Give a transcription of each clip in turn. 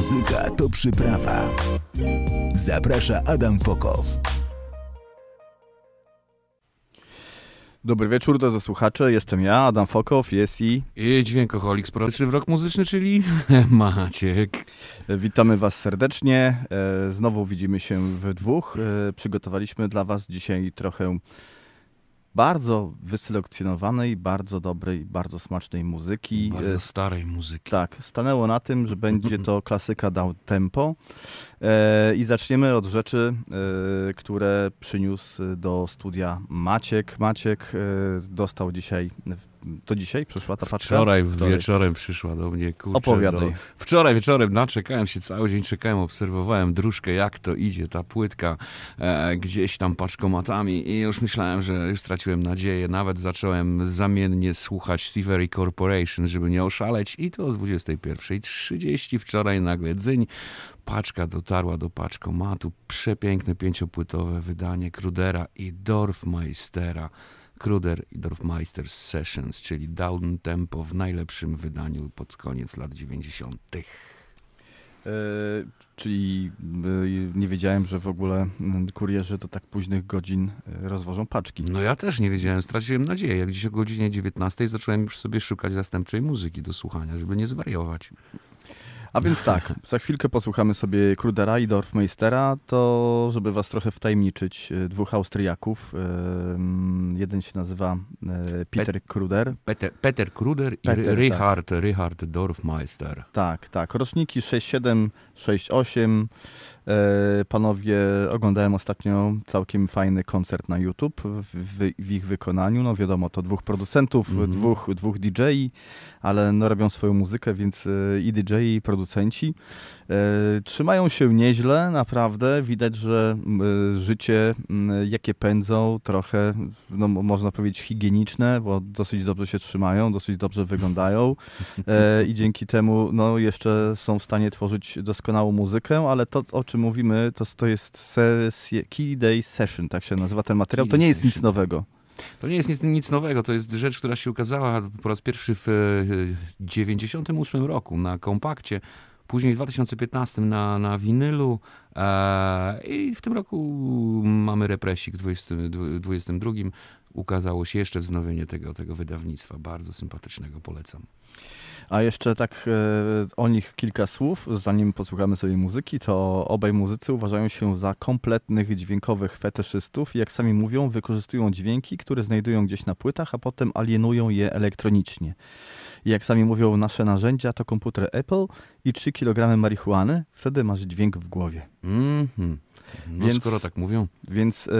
Muzyka to przyprawa. Zaprasza Adam Fokow. Dobry wieczór, drodzy słuchacze. Jestem ja, Adam Fokow, jest i... I dźwiękoholik sporadyczny w rok muzyczny, czyli Maciek. Witamy Was serdecznie. E, znowu widzimy się we dwóch. E, przygotowaliśmy dla Was dzisiaj trochę bardzo wyselekcjonowanej, bardzo dobrej, bardzo smacznej muzyki. Bardzo E, starej muzyki. Tak, stanęło na tym, że będzie to klasyka down tempo e, i zaczniemy od rzeczy, e, które przyniósł do studia Maciek. Maciek dostał dzisiaj, to dzisiaj przyszła ta paczka? Wczoraj, wieczorem przyszła do mnie, kurczę. Opowiadaj. Do... Wczoraj wieczorem naczekałem się cały dzień, czekałem, obserwowałem dróżkę, jak to idzie, ta płytka e, gdzieś tam paczkomatami i już myślałem, że już straciłem nadzieję. Nawet zacząłem zamiennie słuchać Thievery Corporation, żeby nie oszaleć i to o 21.30 wczoraj nagle dzyń. Paczka dotarła do paczkomatu. Przepiękne pięciopłytowe wydanie Krudera i Dorfmeistera. Kruder i Dorfmeister Sessions, czyli down tempo w najlepszym wydaniu pod koniec lat 90. E, czyli e, nie wiedziałem, że w ogóle kurierzy do tak późnych godzin e, rozwożą paczki. No ja też nie wiedziałem, straciłem nadzieję. Jak dziś o godzinie 19 zacząłem już sobie szukać zastępczej muzyki do słuchania, żeby nie zwariować. A więc tak, za chwilkę posłuchamy sobie Krudera i Dorfmeistera, to żeby was trochę wtajemniczyć, e, dwóch Austriaków. e, Jeden się nazywa e, Peter Kruder. Peter, Peter Kruder i Peter, tak. Richard, Richard Dorfmeister. Tak, tak. Roczniki 67, 68. E, Panowie, oglądałem ostatnio całkiem fajny koncert na YouTube w, w, ich wykonaniu. No wiadomo, to dwóch producentów, Mhm. dwóch, dwóch DJ, ale no robią swoją muzykę, więc e, i DJ, i producenci. E, Trzymają się nieźle, naprawdę. Widać, że m, życie, jakie pędzą, trochę, no, mo- można powiedzieć, higieniczne, bo dosyć dobrze się trzymają, dosyć dobrze wyglądają e, i dzięki temu no, jeszcze są w stanie tworzyć doskonałą muzykę, ale to, o czym mówimy, to, to jest sesje, Key Day Session, tak się nazywa ten materiał. To nie jest nic nowego. To nie jest nic, nic nowego, to jest rzecz, która się ukazała po raz pierwszy w e, 98 roku na kompakcie, później w 2015 na, na winylu e, i w tym roku mamy represik w 20, 22. Ukazało się jeszcze wznowienie tego, tego wydawnictwa, bardzo sympatycznego, polecam. A jeszcze tak e, o nich kilka słów, zanim posłuchamy sobie muzyki, to obaj muzycy uważają się za kompletnych dźwiękowych fetyszystów jak sami mówią, wykorzystują dźwięki, które znajdują gdzieś na płytach, a potem alienują je elektronicznie. I jak sami mówią, nasze narzędzia to komputer Apple i 3 kg marihuany, wtedy masz dźwięk w głowie. Mhm. No Więc- skoro tak mówią. Więc e,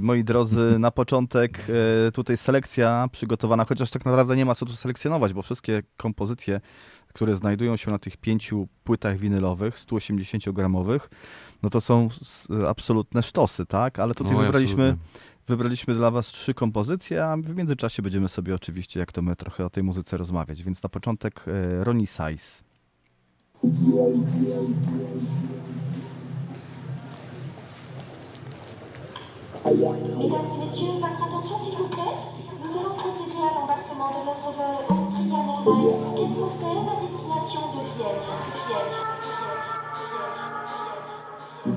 moi drodzy, na początek e, tutaj selekcja przygotowana, chociaż tak naprawdę nie ma co tu selekcjonować, bo wszystkie kompozycje, które znajdują się na tych pięciu płytach winylowych, 180-gramowych, no to są s- absolutne sztosy, tak? Ale tutaj Oj, wybraliśmy, absolutnie. Wybraliśmy dla was trzy kompozycje, a w międzyczasie będziemy sobie oczywiście, jak to my, trochę o tej muzyce rozmawiać. Więc na początek e, Ronnie Size. Mesdames et messieurs, votre attention s'il vous plaît. Nous allons procéder à l'embarquement de notre vol Austrian Airlines 416 à destination de Vienne. Vienne. Thank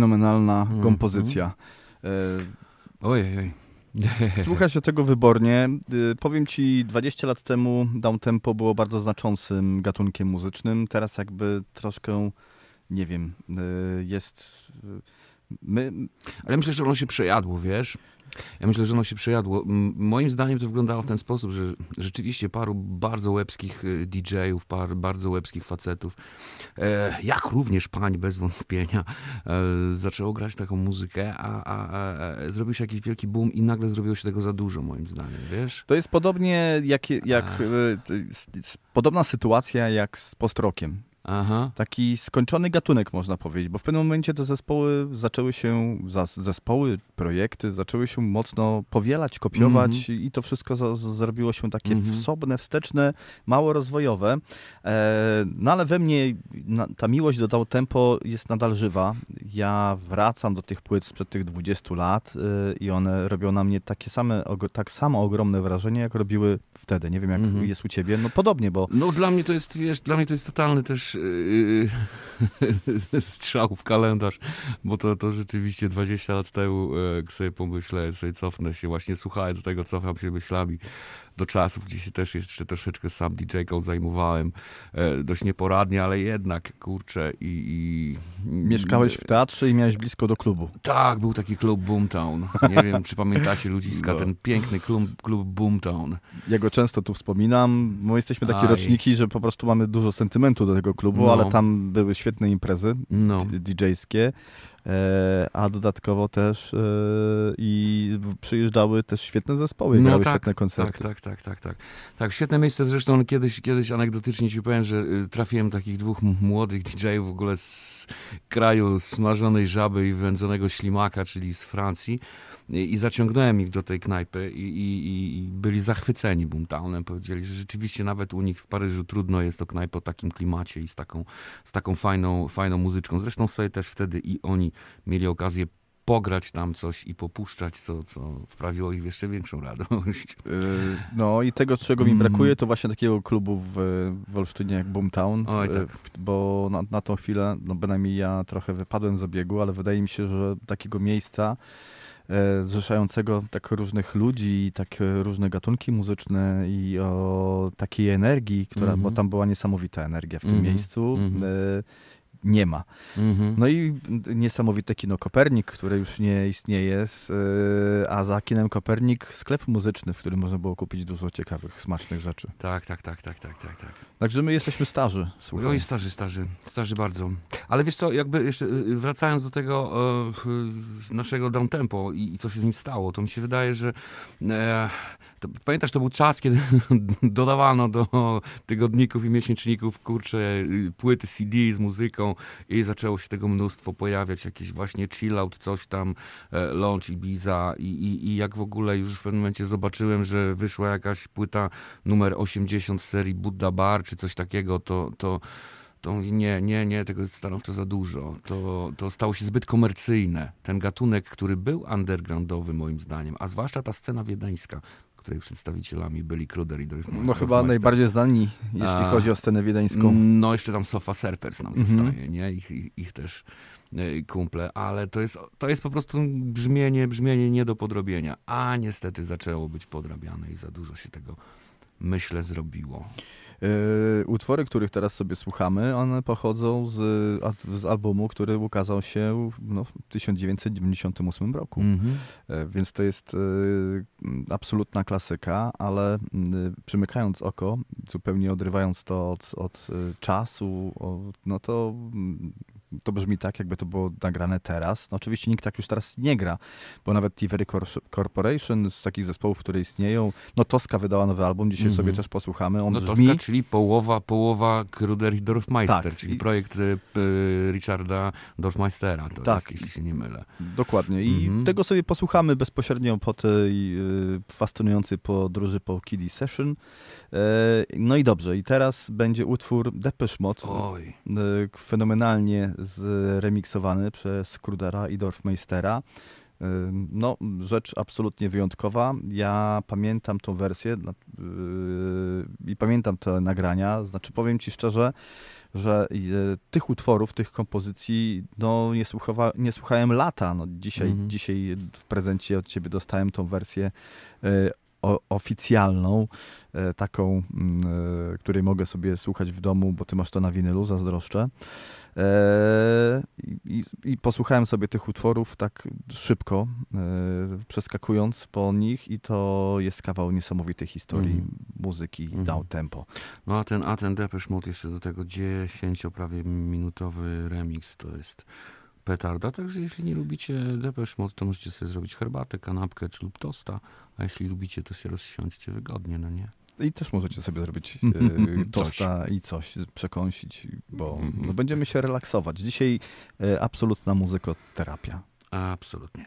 Fenomenalna Mhm. kompozycja. E, Ojej, oj. Słucha się tego wybornie. Y, Powiem ci, 20 lat temu downtempo było bardzo znaczącym gatunkiem muzycznym. Teraz jakby troszkę, nie wiem, y, jest My, Ale myślę, że ono się przejadło, wiesz? Ja myślę, że ono się przejadło. Moim zdaniem to wyglądało w ten sposób, że rzeczywiście paru bardzo łebskich y, DJ-ów, par bardzo łebskich facetów, e, jak również pań bez wątpienia, e, zaczęło grać taką muzykę, a, a, a, a zrobił się jakiś wielki boom i nagle zrobiło się tego za dużo, moim zdaniem, wiesz? to jest podobnie jak, jak e, s- s- podobna sytuacja jak z post-rockiem. Aha. Taki skończony gatunek, można powiedzieć, bo w pewnym momencie te zespoły zaczęły się, zespoły, projekty zaczęły się mocno powielać, kopiować i to wszystko z- zrobiło się takie Mhm. wsobne, wsteczne, mało rozwojowe. E, no ale we mnie na, ta miłość do tempo jest nadal żywa. Ja wracam do tych płyt sprzed tych 20 lat e, i one robią na mnie takie same, tak samo ogromne wrażenie, jak robiły wtedy. Nie wiem, jak Mhm. jest u ciebie. No podobnie, bo No dla mnie to jest, wiesz, dla mnie to jest totalny też yy, strzał w kalendarz, bo to, to rzeczywiście 20 lat temu, e, jak sobie pomyślę, sobie cofnę się, właśnie słuchając tego, cofam się myślami do czasów, gdzie się też jeszcze troszeczkę sam DJ-ką zajmowałem, e, dość nieporadnie, ale jednak, kurczę, i... i mieszkałeś w teatrze i miałeś blisko do klubu. Tak, był taki klub Boomtown. Nie wiem, czy pamiętacie ludziska, No. ten piękny klub, klub Boomtown. Ja go często tu wspominam. My jesteśmy takie Aj. roczniki, że po prostu mamy dużo sentymentu do tego klubu, No. ale tam były świetne imprezy No. DJ-skie, e, a dodatkowo też e, i przyjeżdżały też świetne zespoły, No grały tak, świetne koncerty. Tak, tak, tak, tak, tak. Tak, świetne miejsce. Zresztą kiedyś, kiedyś anegdotycznie ci powiem, że y, trafiłem takich dwóch m- młodych DJ-ów w ogóle z kraju smażonej żaby i wędzonego ślimaka, czyli z Francji. I, zaciągnąłem ich do tej knajpy i, i, i- byli zachwyceni Boomtownem. Powiedzieli, że rzeczywiście nawet u nich w Paryżu trudno jest to knajpa o takim klimacie i z taką, z taką fajną, fajną muzyczką. Zresztą sobie też wtedy i oni mieli okazję pograć tam coś i popuszczać, co, co wprawiło ich w jeszcze większą radość. E, No i tego, czego mi Mm. brakuje, to właśnie takiego klubu w, w Olsztynie jak Boomtown, Oj, e, tak. bo na, na tą chwilę, no bynajmniej ja trochę wypadłem z obiegu, ale wydaje mi się, że takiego miejsca zrzeszającego tak różnych ludzi, tak e, różne gatunki muzyczne i o takiej energii, która, Mhm. bo tam była niesamowita energia w tym Mhm. miejscu, Mhm. e, nie ma. Mhm. No i niesamowite kino Kopernik, które już nie istnieje, e, a za kinem Kopernik sklep muzyczny, w którym można było kupić dużo ciekawych, smacznych rzeczy. Tak, tak, tak, tak, tak, tak, tak. Także my jesteśmy starzy, słuchaj. Oj, starzy, starzy, starzy bardzo. Ale wiesz co, jakby jeszcze y, wracając do tego e, y, naszego downtempo i, i co się z nim stało, to mi się wydaje, że e, to, pamiętasz, to był czas, kiedy dodawano do tygodników i miesięczników, kurcze, y, płyty CD z muzyką i zaczęło się tego mnóstwo pojawiać, jakieś właśnie chill out, coś tam, e, Launch Ibiza i, i, i jak w ogóle już w pewnym momencie zobaczyłem, że wyszła jakaś płyta numer 80 z serii Buddha Bar czy coś takiego, to, to, nie, nie, nie, tego jest stanowczo za dużo. To, to stało się zbyt komercyjne. Ten gatunek, który był undergroundowy moim zdaniem, a zwłaszcza ta scena wiedeńska, której przedstawicielami byli Kruder i Dorf No chyba najbardziej znani, jeśli A. chodzi o scenę wiedeńską. No jeszcze tam Sofa Surfers nam Mhm. zostaje, nie? Ich, ich, ich też e, kumple, ale to jest, to jest po prostu brzmienie, brzmienie nie do podrobienia, a niestety zaczęło być podrabiane i za dużo się tego myślę zrobiło. E, utwory, których teraz sobie słuchamy, one pochodzą z, z albumu, który ukazał się no, w 1998 roku. Mhm. E, Więc to jest m, absolutna klasyka, ale przymykając oko, zupełnie odrywając to od, od czasu, no to, mm, to brzmi tak, jakby to było nagrane teraz. No oczywiście nikt tak już teraz nie gra, bo nawet Tivery Cor- Corporation z takich zespołów, które istnieją, no Toska wydała nowy album, dzisiaj Mhm. sobie też posłuchamy. On No brzmi... czyli połowa, połowa Kruder i Dorfmeister, Tak, czyli projekt e, e, Richarda Dorfmeistera, to Tak. jest, jeśli się nie mylę. Dokładnie. I Mhm. tego sobie posłuchamy bezpośrednio po tej y, fascynującej podróży po Kiddie Session. E, no i dobrze, i teraz będzie utwór Depeche Mode, Oj. y, fenomenalnie zremiksowany przez Krudera i Dorfmeistera. No, rzecz absolutnie wyjątkowa. Ja pamiętam tą wersję yy, i pamiętam te nagrania. Znaczy, powiem ci szczerze, że y, tych utworów, tych kompozycji, no nie, słuchawa, nie słuchałem lata. No, dzisiaj, Mhm. dzisiaj w prezencie od ciebie dostałem tą wersję y, o, oficjalną, y, taką, mm, której mogę sobie słuchać w domu, bo ty masz to na winylu, zazdroszczę. E, I i, posłuchałem sobie tych utworów tak szybko, e, przeskakując po nich i to jest kawał niesamowitej historii Mhm. muzyki, down tempo. No a ten, a ten Depeche Mode jeszcze do tego 10 prawie minutowy remix to jest petarda, także jeśli nie lubicie Depeche Mode, to możecie sobie zrobić herbatę, kanapkę czy lub tosta, a jeśli lubicie, to się rozsiądźcie wygodnie, no nie? I też możecie sobie zrobić e, tosta i coś przekąsić, bo no, będziemy się relaksować. Dzisiaj e, absolutna muzykoterapia. Absolutnie.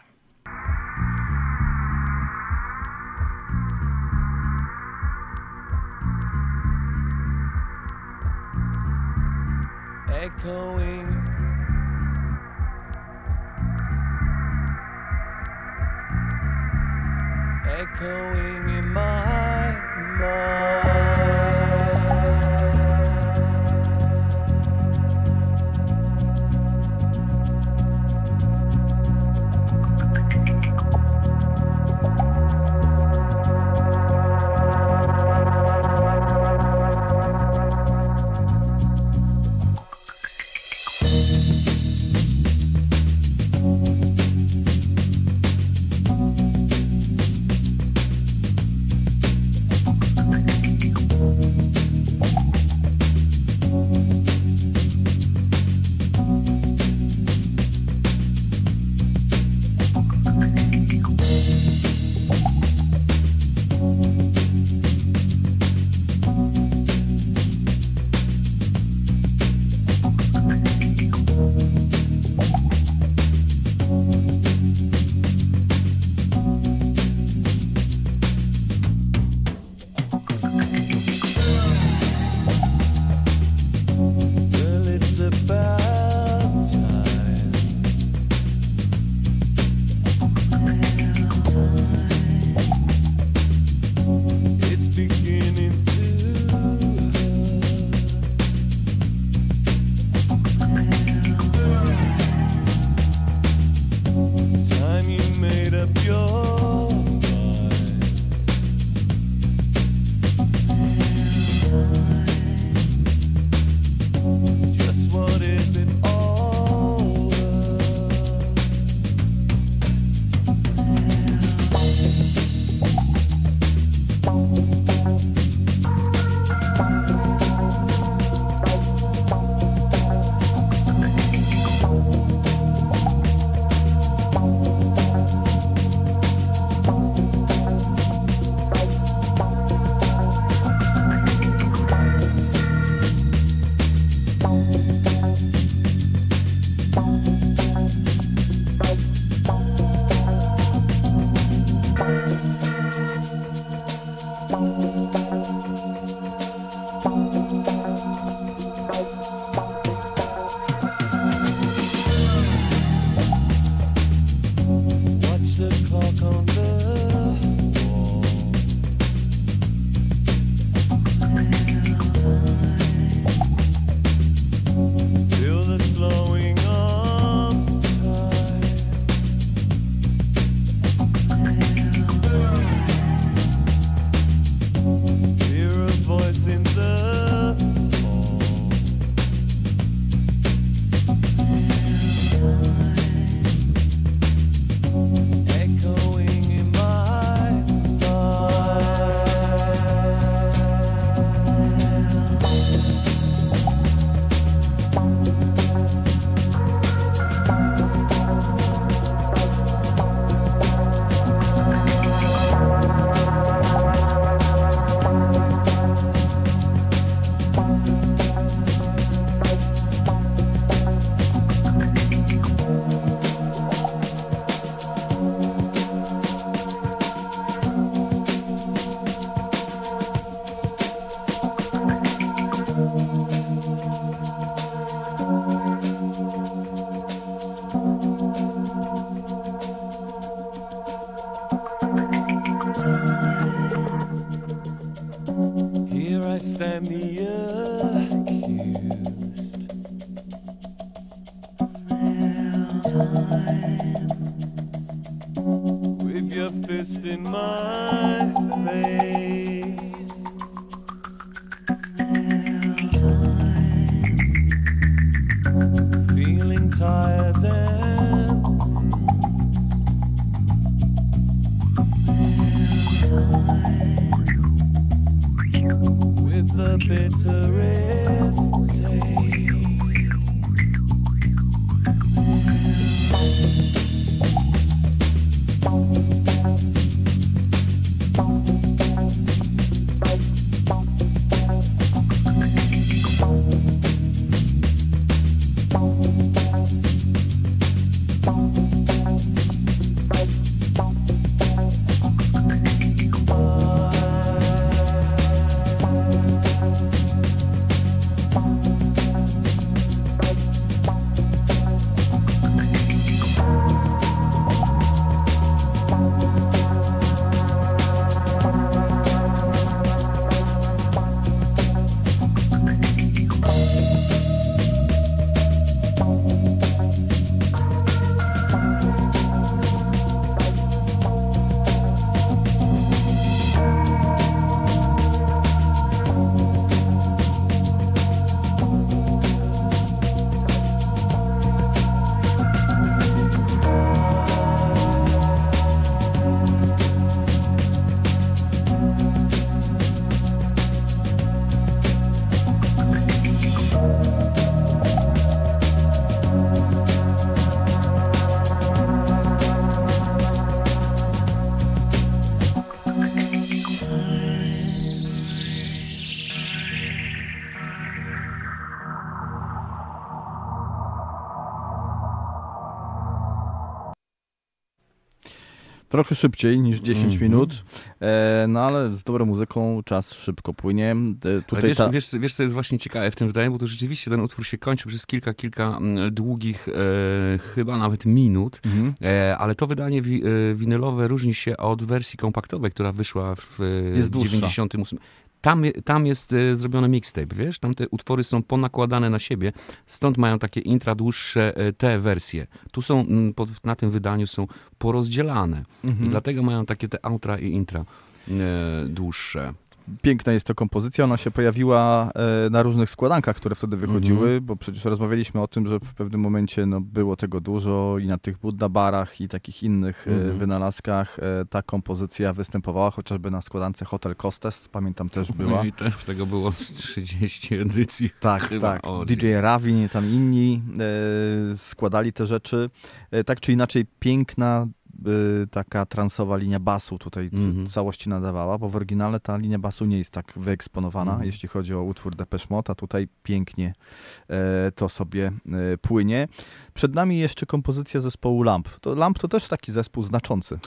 echoing. Echoing in my Allah. Trochę szybciej niż 10 Mhm. minut, e, no ale z dobrą muzyką czas szybko płynie. E, Tutaj wiesz, ta... wiesz, wiesz, co jest właśnie ciekawe w tym wydaniu, bo to rzeczywiście ten utwór się kończy przez kilka, kilka mm, długich, e, chyba nawet minut, Mhm. e, ale to wydanie wi, e, winylowe różni się od wersji kompaktowej, która wyszła w Jest dłuższa. 98. Tam, tam jest e, zrobiony mixtape, wiesz? Tam te utwory są ponakładane na siebie, stąd mają takie intra dłuższe e, te wersje. Tu są, mm, na tym wydaniu są porozdzielane Mhm. i dlatego mają takie te outra i intra e, dłuższe. Piękna jest to kompozycja, ona się pojawiła e, na różnych składankach, które wtedy wychodziły, Mhm. bo przecież rozmawialiśmy o tym, że w pewnym momencie no, było tego dużo i na tych Buddha barach i takich innych e, Mhm. wynalazkach e, ta kompozycja występowała, chociażby na składance Hotel Costes, pamiętam też była. I też tego było z 30 edycji. Tak, Chyba, tak. o, DJ Rawin, tam inni składali te rzeczy. Tak czy inaczej, piękna taka transowa linia basu tutaj c- Mhm. całości nadawała, bo w oryginale ta linia basu nie jest tak wyeksponowana, Mhm. jeśli chodzi o utwór Depeche Mode, a tutaj pięknie e, to sobie e, płynie. Przed nami jeszcze kompozycja zespołu Lamp. To Lamp to też taki zespół znaczący.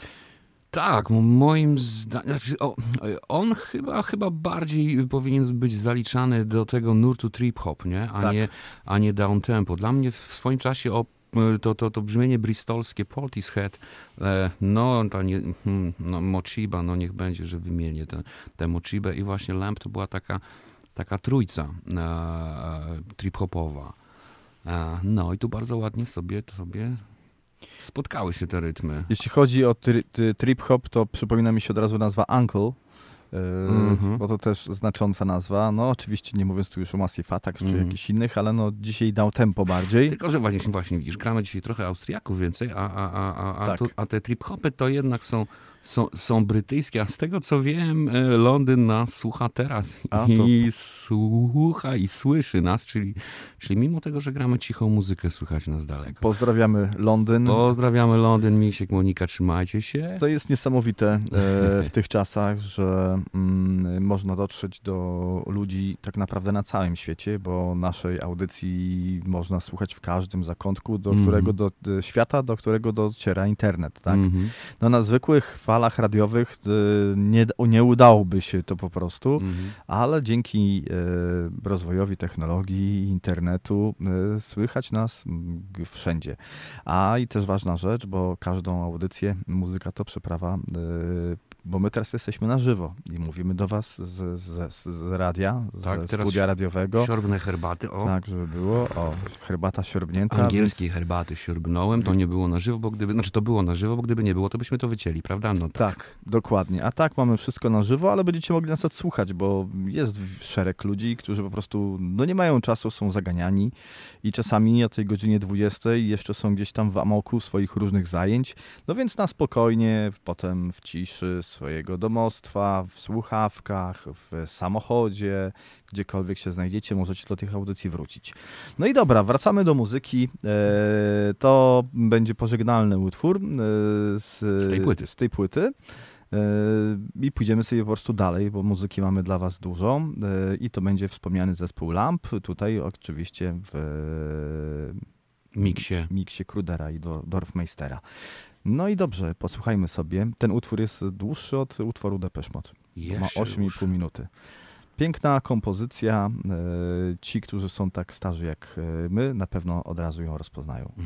Tak, mo- moim zdaniem, znaczy, on chyba, chyba bardziej powinien być zaliczany do tego nurtu trip-hop, nie? A, Tak. nie, a nie down-tempo. Dla mnie w swoim czasie o, to, to, to brzmienie bristolskie, Portishead, e, no, to nie, hmm, no, Mochiba, no niech będzie, że wymienię tę tę Mochibę i właśnie Lamp to była taka, taka trójca e, trip-hopowa. E, no i tu bardzo ładnie sobie, sobie spotkały się te rytmy. Jeśli chodzi o tri- ty- trip hop, to przypomina mi się od razu nazwa Uncle. Mhm. Bo to też znacząca nazwa. No, oczywiście nie mówiąc tu już o Massive Attack czy Mhm. jakichś innych, ale no dzisiaj dał tempo bardziej. Tylko, że właśnie, właśnie widzisz, gramy dzisiaj trochę Austriaków więcej, a, a, a, a, a, Tak. a te trip-hopy to jednak są, są, są brytyjskie, a z tego co wiem, e, Londyn nas słucha teraz A, i słucha i słyszy nas, czyli, czyli mimo tego, że gramy cichą muzykę, słychać nas daleko. Pozdrawiamy Londyn. Pozdrawiamy Londyn, Misiek, Monika, trzymajcie się. To jest niesamowite e, w tych czasach, że mm, można dotrzeć do ludzi tak naprawdę na całym świecie, bo naszej audycji można słuchać w każdym zakątku, do Mhm. którego do, do świata, do którego dociera internet. Tak? Mhm. No, na zwykłych falach radiowych e, nie, nie udałoby się to po prostu. Mhm. ale dzięki e, rozwojowi technologii, internetu e, słychać nas wszędzie. A i też ważna rzecz, bo każdą audycję muzyka to przeprawa, bo my teraz jesteśmy na żywo i mówimy do was z, z, z, z radia, Tak, teraz studia radiowego. Siorbne herbaty, o. Tak, żeby było. O, herbata siorbnięta. Angielskiej herbaty siorbnąłem, to nie było na żywo, bo gdyby, znaczy to było na żywo, bo gdyby nie było, to byśmy to wycięli, prawda? No tak. Tak, dokładnie. A tak mamy wszystko na żywo, ale będziecie mogli nas odsłuchać, bo jest szereg ludzi, którzy po prostu no nie mają czasu, są zaganiani i czasami o tej godzinie 20 jeszcze są gdzieś tam w amoku swoich różnych zajęć. No więc na spokojnie, potem w ciszy swojego domostwa, w słuchawkach, w samochodzie, gdziekolwiek się znajdziecie, możecie do tych audycji wrócić. No i dobra, wracamy do muzyki. E, to będzie pożegnalny utwór e, z, Z tej płyty. Z tej płyty. E, I pójdziemy sobie po prostu dalej, bo muzyki mamy dla Was dużo. I to będzie wspomniany zespół Lamp. Tutaj oczywiście w Miksie. miksie Krudera i Dor- Dorfmeistera. No i dobrze, posłuchajmy sobie. Ten utwór jest dłuższy od utworu Depeche Mode. Ma Jeszcze 8,5 już. minuty. Piękna kompozycja. E, Ci, którzy są tak starzy jak e, my, na pewno od razu ją rozpoznają. No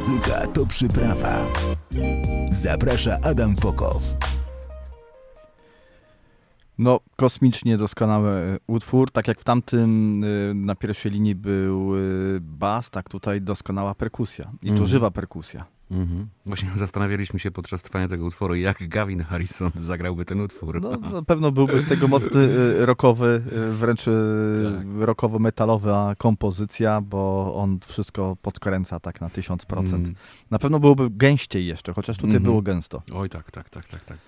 Muzyka to przyprawa. Zaprasza Adam Fokow. No, kosmicznie doskonały e, utwór. Tak jak w tamtym e, na pierwszej linii był e, bas, tak tutaj doskonała perkusja. I to Mhm. żywa perkusja. Mhm. Właśnie zastanawialiśmy się podczas trwania tego utworu, jak Gavin Harrison zagrałby ten utwór. No, na pewno byłby z tego mocny e, rockowy, e, wręcz e, Tak. rockowo-metalowa kompozycja, bo on wszystko podkręca tak na 1000%. Mm. Na pewno byłoby gęściej jeszcze, chociaż tutaj Mhm. było gęsto. Oj, tak, tak, tak, tak, tak.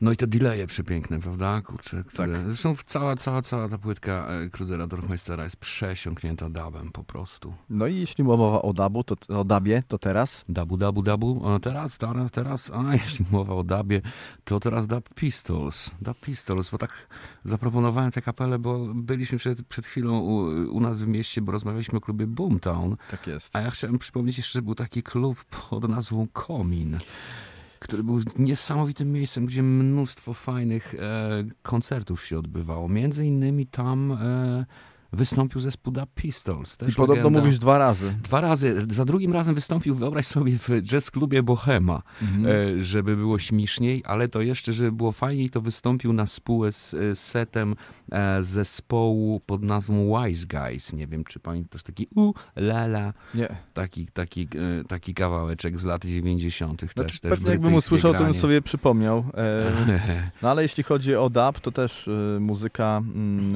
No i te delaye przepiękne, prawda? Kurczę, które... Tak. Zresztą cała, cała, cała ta płytka e, Krudera Dorfmeistera jest przesiąknięta dubem po prostu. No i jeśli mowa o dabu, to, o dabie, to teraz Dabu, dabu, dabu. A teraz, teraz, teraz. A jeśli mowa o dubie, to teraz Dub Pistols. Dub Pistols, bo tak zaproponowałem tę kapelę, bo byliśmy przed, przed chwilą u, u nas w mieście, bo rozmawialiśmy o klubie Boomtown. tak jest. A ja chciałem przypomnieć jeszcze, że był taki klub pod nazwą Komin, który był niesamowitym miejscem, gdzie mnóstwo fajnych e, koncertów się odbywało. Między innymi tam e, wystąpił zespół Dub Pistols. Też I podobno legenda. mówisz dwa razy. Dwa razy, za drugim razem wystąpił, wyobraź sobie, w jazz klubie Bohema, Mhm. e, żeby było śmieszniej, ale to jeszcze, żeby było fajniej, to wystąpił na spółę z e, setem e, zespołu pod nazwą Wise Guys. Nie wiem, czy pamiętasz taki u, la, la, Nie. taki, taki, taki kawałeczek z lat 90. też, Znaczy, też pewnie jakbym usłyszał, to bym sobie przypomniał. No ale jeśli chodzi o dub, to też muzyka mm,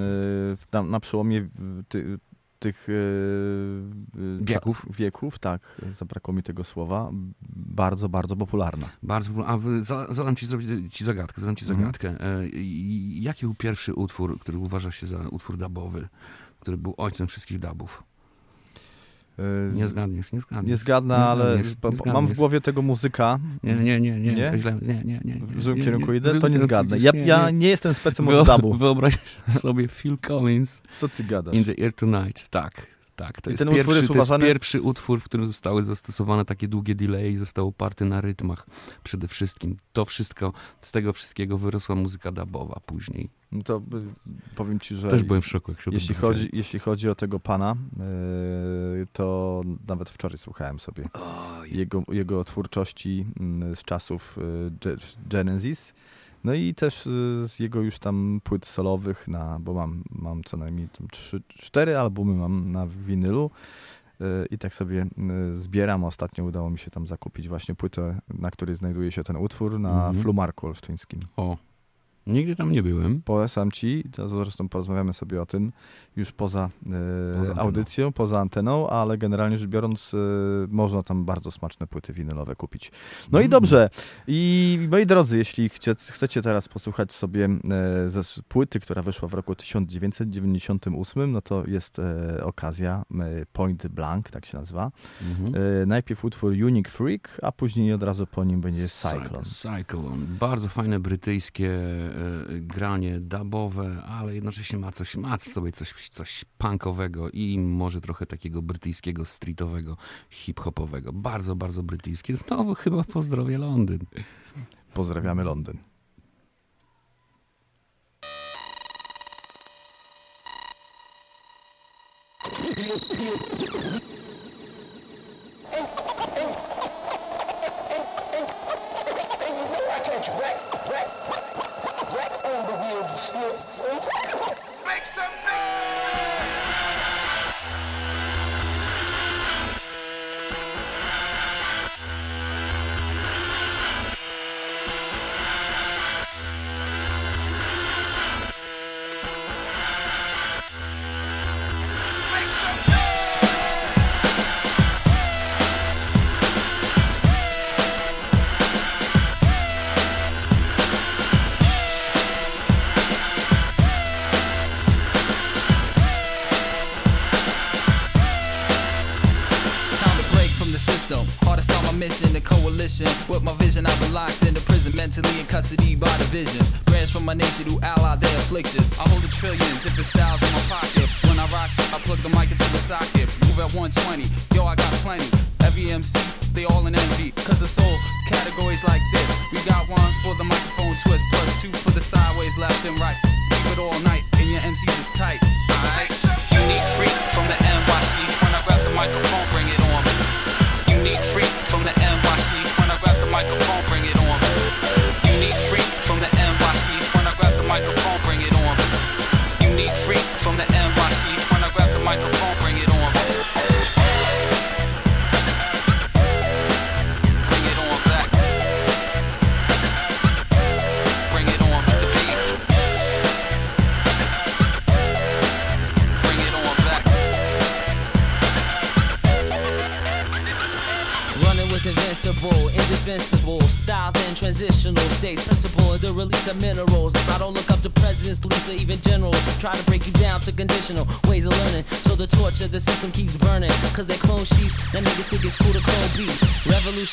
na, na przełomie ty, tych e, e, Wieków. cza- wieków, tak, zabrakło mi tego słowa, bardzo, bardzo popularna. Bardzo, a wy- za- zadam ci, ci zagadkę, zadam ci Mhm. zagadkę. I- Jaki był pierwszy utwór, który uważa się za utwór dubowy, który był ojcem wszystkich dubów? E, Nie zgadniesz, nie zgadniesz. nie zgadnę, Nie ale zgadniesz, nie po- mam w zgadniesz. głowie tego muzyka. Nie, nie, nie, nie, Nie? Źle, nie, nie, nie. W złym kierunku idę, to nie zgadnę. Ja, nie, ja nie. jestem specem od dubu. Wyobraź sobie Phil Collins Co ty gadasz? in the Air Tonight. Tak, tak. To I jest, pierwszy, jest to jest uważany- pierwszy utwór, w którym zostały zastosowane takie długie delay, został oparty na rytmach przede wszystkim. To wszystko, z tego wszystkiego wyrosła muzyka dubowa później. No to y, powiem ci, że Też byłem w szoku, jak się jeśli chodzi, jeśli chodzi o tego pana, y, to nawet wczoraj słuchałem sobie Oj, jego, jego twórczości mm, z czasów y, Ge- Genesis. No i też y, z jego już tam płyt solowych, na, bo mam, mam co najmniej tam trzy, cztery albumy mam na winylu y, i tak sobie y, zbieram. Ostatnio udało mi się tam zakupić właśnie płytę, na której znajduje się ten utwór na Mhm. Flumarku olsztyńskim. O, nigdy tam nie byłem. Polecam ci, to zresztą porozmawiamy sobie o tym już poza, e, Poza anteną. audycją, poza anteną, ale generalnie rzecz biorąc, e, można tam bardzo smaczne płyty winylowe kupić. No i Mm. dobrze. I moi drodzy, jeśli chcecie teraz posłuchać sobie e, ze płyty, która wyszła w roku 1998, no to jest e, okazja e, Point Blank, tak się nazywa. Mhm. E, najpierw utwór Unique Freak, a później od razu po nim będzie Cyclone. Cyclone. Bardzo fajne brytyjskie granie dubowe, ale jednocześnie ma coś, ma w sobie coś, coś punkowego i może trochę takiego brytyjskiego streetowego, hip-hopowego. Bardzo, bardzo brytyjskie. Znowu chyba pozdrowię Londyn. Pozdrawiamy Londyn.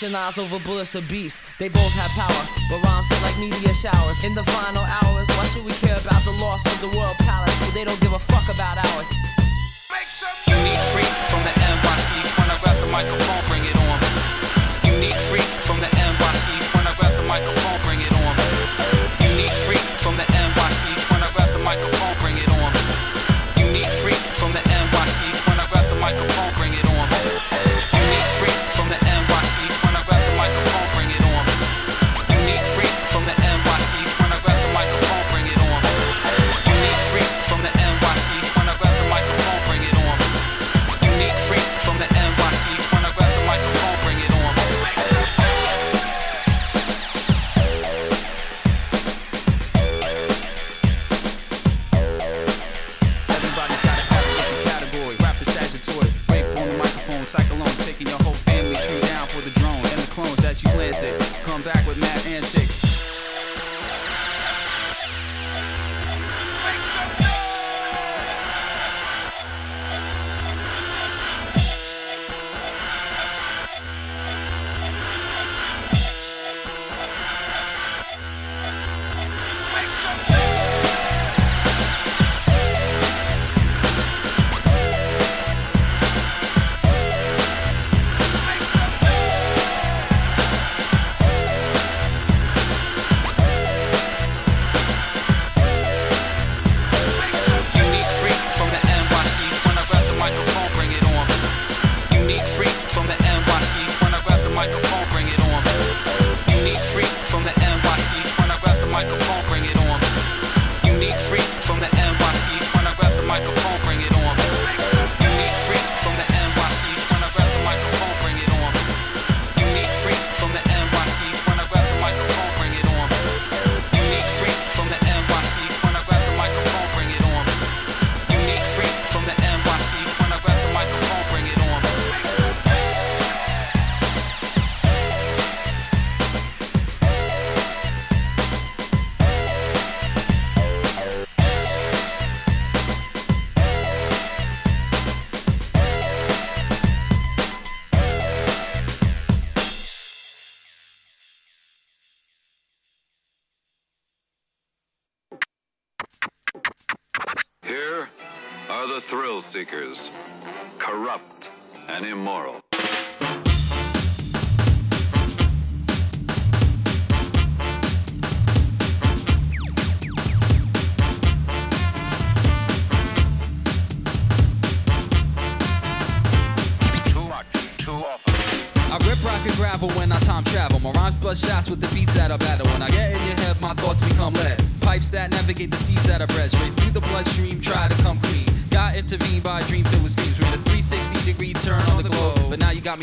Euthanize over bullets or beasts. They both have power, but rhymes hit like meteor showers. In the final hours, why should we care about the loss of the world palace? They don't give a fuck about ours. Unique freak from the NYC when I grab the microphone.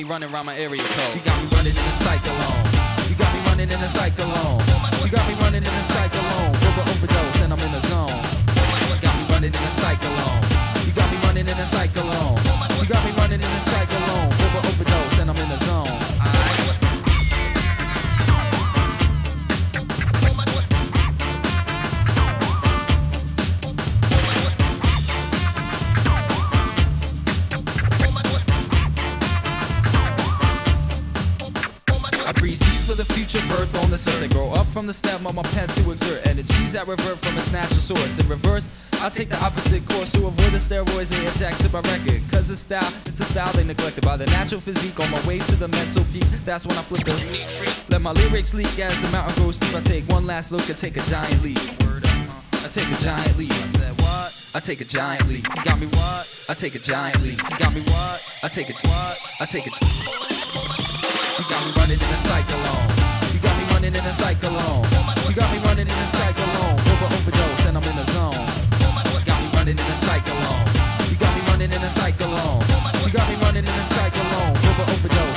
running around my area code. Natural physique on my way to the mental peak. That's when I the Let my lyrics leak as the mountain grows steep. I take one last look and take a giant leap. I take a giant leap. I said, what? I take a giant leap. You got me what? I take a giant leap. You got me what? I take a what? I take a. You got me running in a cyclone. You got me running in a cyclone. You got me running in a cyclone. Over overdose and I'm in the zone. You got me running in a cyclone. You got me running in a cyclone. Got me running in a cyclone. Over overdose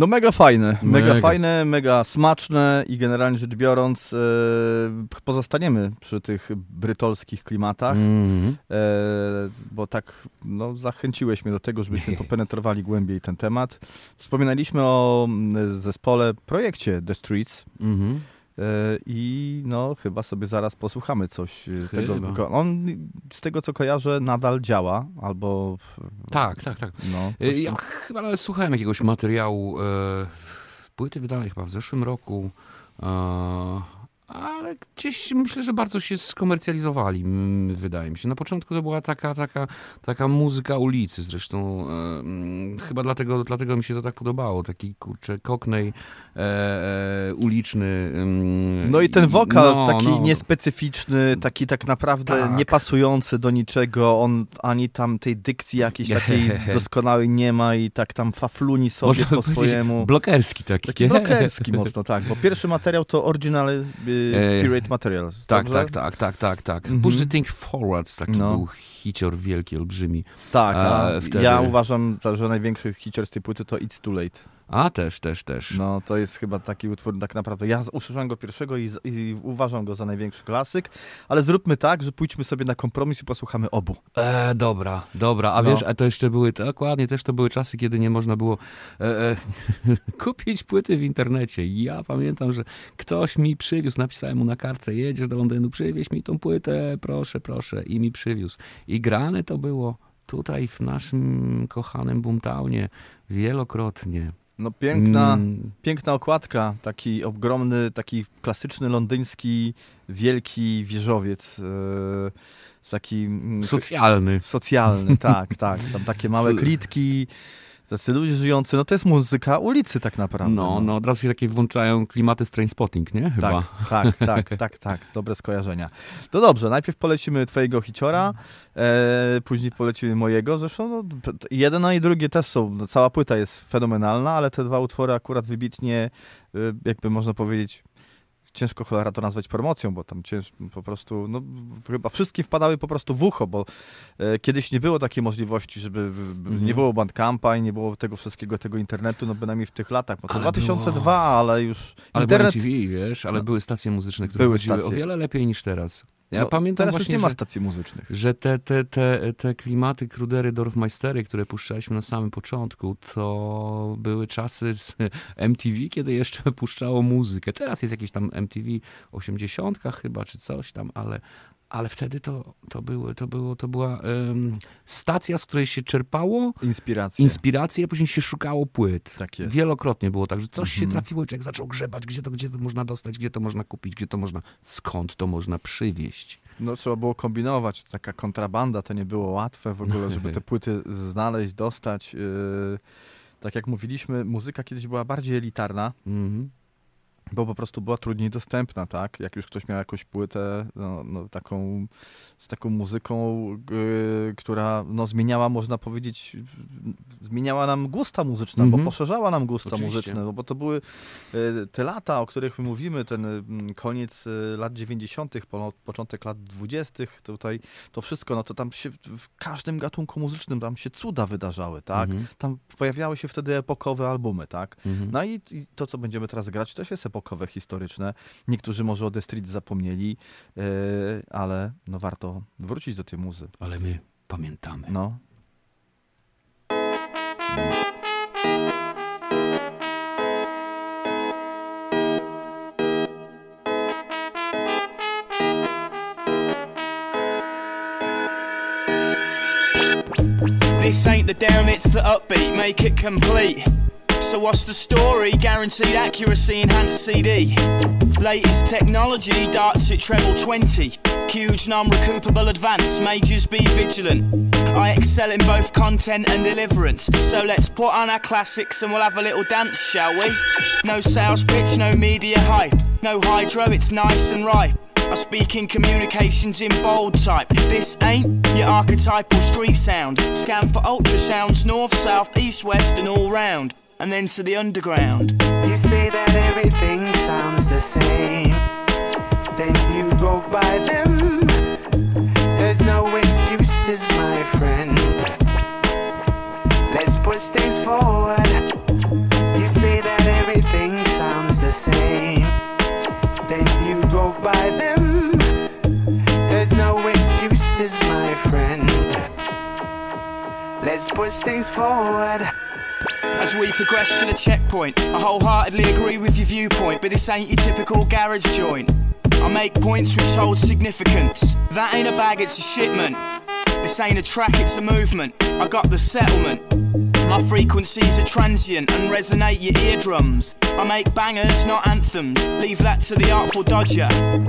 No mega fajne, mega, Mega. fajne, mega smaczne i generalnie rzecz biorąc e, pozostaniemy przy tych brytolskich klimatach, Mhm. e, bo tak no, zachęciłeś mnie do tego, żebyśmy popenetrowali głębiej ten temat. Wspominaliśmy o mm, zespole, projekcie The Streets Mhm. e, i no chyba sobie zaraz posłuchamy coś e, tego. Chyba. go- On z tego co kojarzę nadal działa, albo Tak, tak, tak. no, coś Ja chyba nawet słuchałem jakiegoś materiału, e, płyty wydanej chyba w zeszłym roku, e, ale gdzieś myślę, że bardzo się skomercjalizowali, wydaje mi się. Na początku to była taka, taka, taka muzyka ulicy, zresztą e, chyba dlatego, dlatego mi się to tak podobało, taki kurczę koknej e, e, uliczny. No i ten wokal no, taki no. niespecyficzny, taki tak naprawdę Tak. niepasujący do niczego, on ani tam tej dykcji jakiejś takiej doskonałej nie ma i tak tam fafluni sobie Można po swojemu. Blokerski taki. Taki blokerski mocno, tak, bo pierwszy materiał to original y, E, Pirate Materials, Tak, dobrze? tak, tak, tak, tak, tak. Mhm. Push the Thing Forwards, taki No. był hicior wielki, olbrzymi. Tak, a A, wtedy- ja uważam, że największy hicior z tej płyty to It's Too Late. A, też, też, też. No, to jest chyba taki utwór tak naprawdę. Ja usłyszałem go pierwszego i, i uważam go za największy klasyk, ale zróbmy tak, że pójdźmy sobie na kompromis i posłuchamy obu. E, dobra, dobra. A No. wiesz, a to jeszcze były, dokładnie, też to były czasy, kiedy nie można było e, e, kupić płyty w internecie. Ja pamiętam, że ktoś mi przywiózł, napisałem mu na kartce, jedziesz do Londynu, przywieź mi tą płytę, proszę, proszę. I mi przywiózł. I grane to było tutaj w naszym kochanym Boomtownie wielokrotnie. No piękna, Mm, piękna okładka, taki ogromny, taki klasyczny londyński, wielki wieżowiec, e, z taki mm, socjalny. socjalny, tak, tak, tam takie małe klitki, tacy ludzie żyjący, no to jest muzyka ulicy tak naprawdę. No, no, od razu się takie włączają klimaty z Trainspotting, nie? Chyba. Tak, tak, tak, tak, tak, dobre skojarzenia. To dobrze, najpierw polecimy twojego hiciora, e, później polecimy mojego, zresztą no, jedno i drugie też są, no, cała płyta jest fenomenalna, ale te dwa utwory akurat wybitnie, e, jakby można powiedzieć, ciężko cholera to nazwać promocją, bo tam cięż, po prostu, no chyba wszystkim wpadały po prostu w ucho, bo e, kiedyś nie było takiej możliwości, żeby Mhm. nie było bandcampa i nie było tego wszystkiego, tego internetu, no bynajmniej w tych latach, bo to Ale 2002, było. ale już Ale internet... MTV, wiesz, ale No. były stacje muzyczne, które Były chodziły o stacje. wiele lepiej niż teraz. Ja no, pamiętam teraz właśnie, już nie ma że, stacji muzycznych. że te, te, te, te klimaty Krudery, Dorfmeistery, które puszczaliśmy na samym początku, to były czasy z MTV, kiedy jeszcze puszczało muzykę. Teraz jest jakieś tam MTV 80 chyba, czy coś tam, ale, ale wtedy to, to, były, to, było, to była em, stacja, z której się czerpało Inspiracje. inspiracje, a później się szukało płyt. Tak jest. Wielokrotnie było tak, że coś się Mhm. trafiło i człowiek zaczął grzebać, gdzie to, gdzie to można dostać, gdzie to można kupić, gdzie to można, skąd to można przywieźć. No trzeba było kombinować. Taka kontrabanda to nie było łatwe w ogóle, żeby te płyty znaleźć, dostać. Yy, tak jak mówiliśmy, muzyka kiedyś była bardziej elitarna, Mhm. Bo po prostu była trudniej dostępna, tak? Jak już ktoś miał jakąś płytę no, no, taką, z taką muzyką, yy, która no, zmieniała, można powiedzieć, zmieniała nam gusta muzyczne, Mhm. bo poszerzała nam gusta Oczywiście. muzyczne, no, bo to były yy, te lata, o których my mówimy, ten mm, koniec yy, lat 90., po, początek lat 20., tutaj to wszystko, no to tam się w, każdym gatunku muzycznym tam się cuda wydarzały, tak? Mhm. Tam pojawiały się wtedy epokowe albumy, tak? Mhm. No i, i to, co będziemy teraz grać, też jest epokowe, historyczne. Niektórzy może o The Street zapomnieli, yy, ale no warto wrócić do tej muzy. Ale my pamiętamy. No. This ain't the down, it's the upbeat, make it complete. So what's the story? Guaranteed accuracy, enhanced CD. Latest technology, darts at treble 20. Huge non-recoupable advance, majors be vigilant. I excel in both content and deliverance. So let's put on our classics and we'll have a little dance, shall we? No sales pitch, no media hype. No hydro, it's nice and ripe. I speak in communications in bold type. This ain't your archetypal street sound. Scan for ultrasounds, north, south, east, west, and all round. And then to the underground. You say that everything sounds the same. Then you go by them. There's no excuses, my friend. Let's push things forward. You say that everything sounds the same. Then you go by them. There's no excuses, my friend. Let's push things forward. As we progress to the checkpoint, I wholeheartedly agree with your viewpoint, but this ain't your typical garage joint. I make points which hold significance. That ain't a bag, it's a shipment. This ain't a track, it's a movement. I got the settlement. My frequencies are transient and resonate your eardrums. I make bangers, not anthems. Leave that to the artful dodger.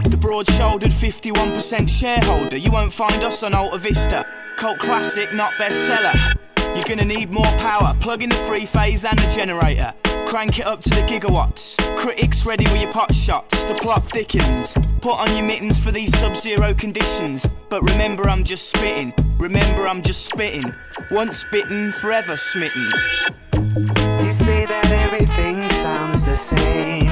The broad shouldered 51% shareholder. You won't find us on Alta Vista. Cult classic, not bestseller. You're gonna need more power. Plug in the three phase and the generator. Crank it up to the gigawatts. Critics ready with your pot shots. The plot thickens. Put on your mittens for these sub zero conditions. But remember, I'm just spitting. Remember, I'm just spitting. Once bitten, forever smitten. You say that everything sounds the same.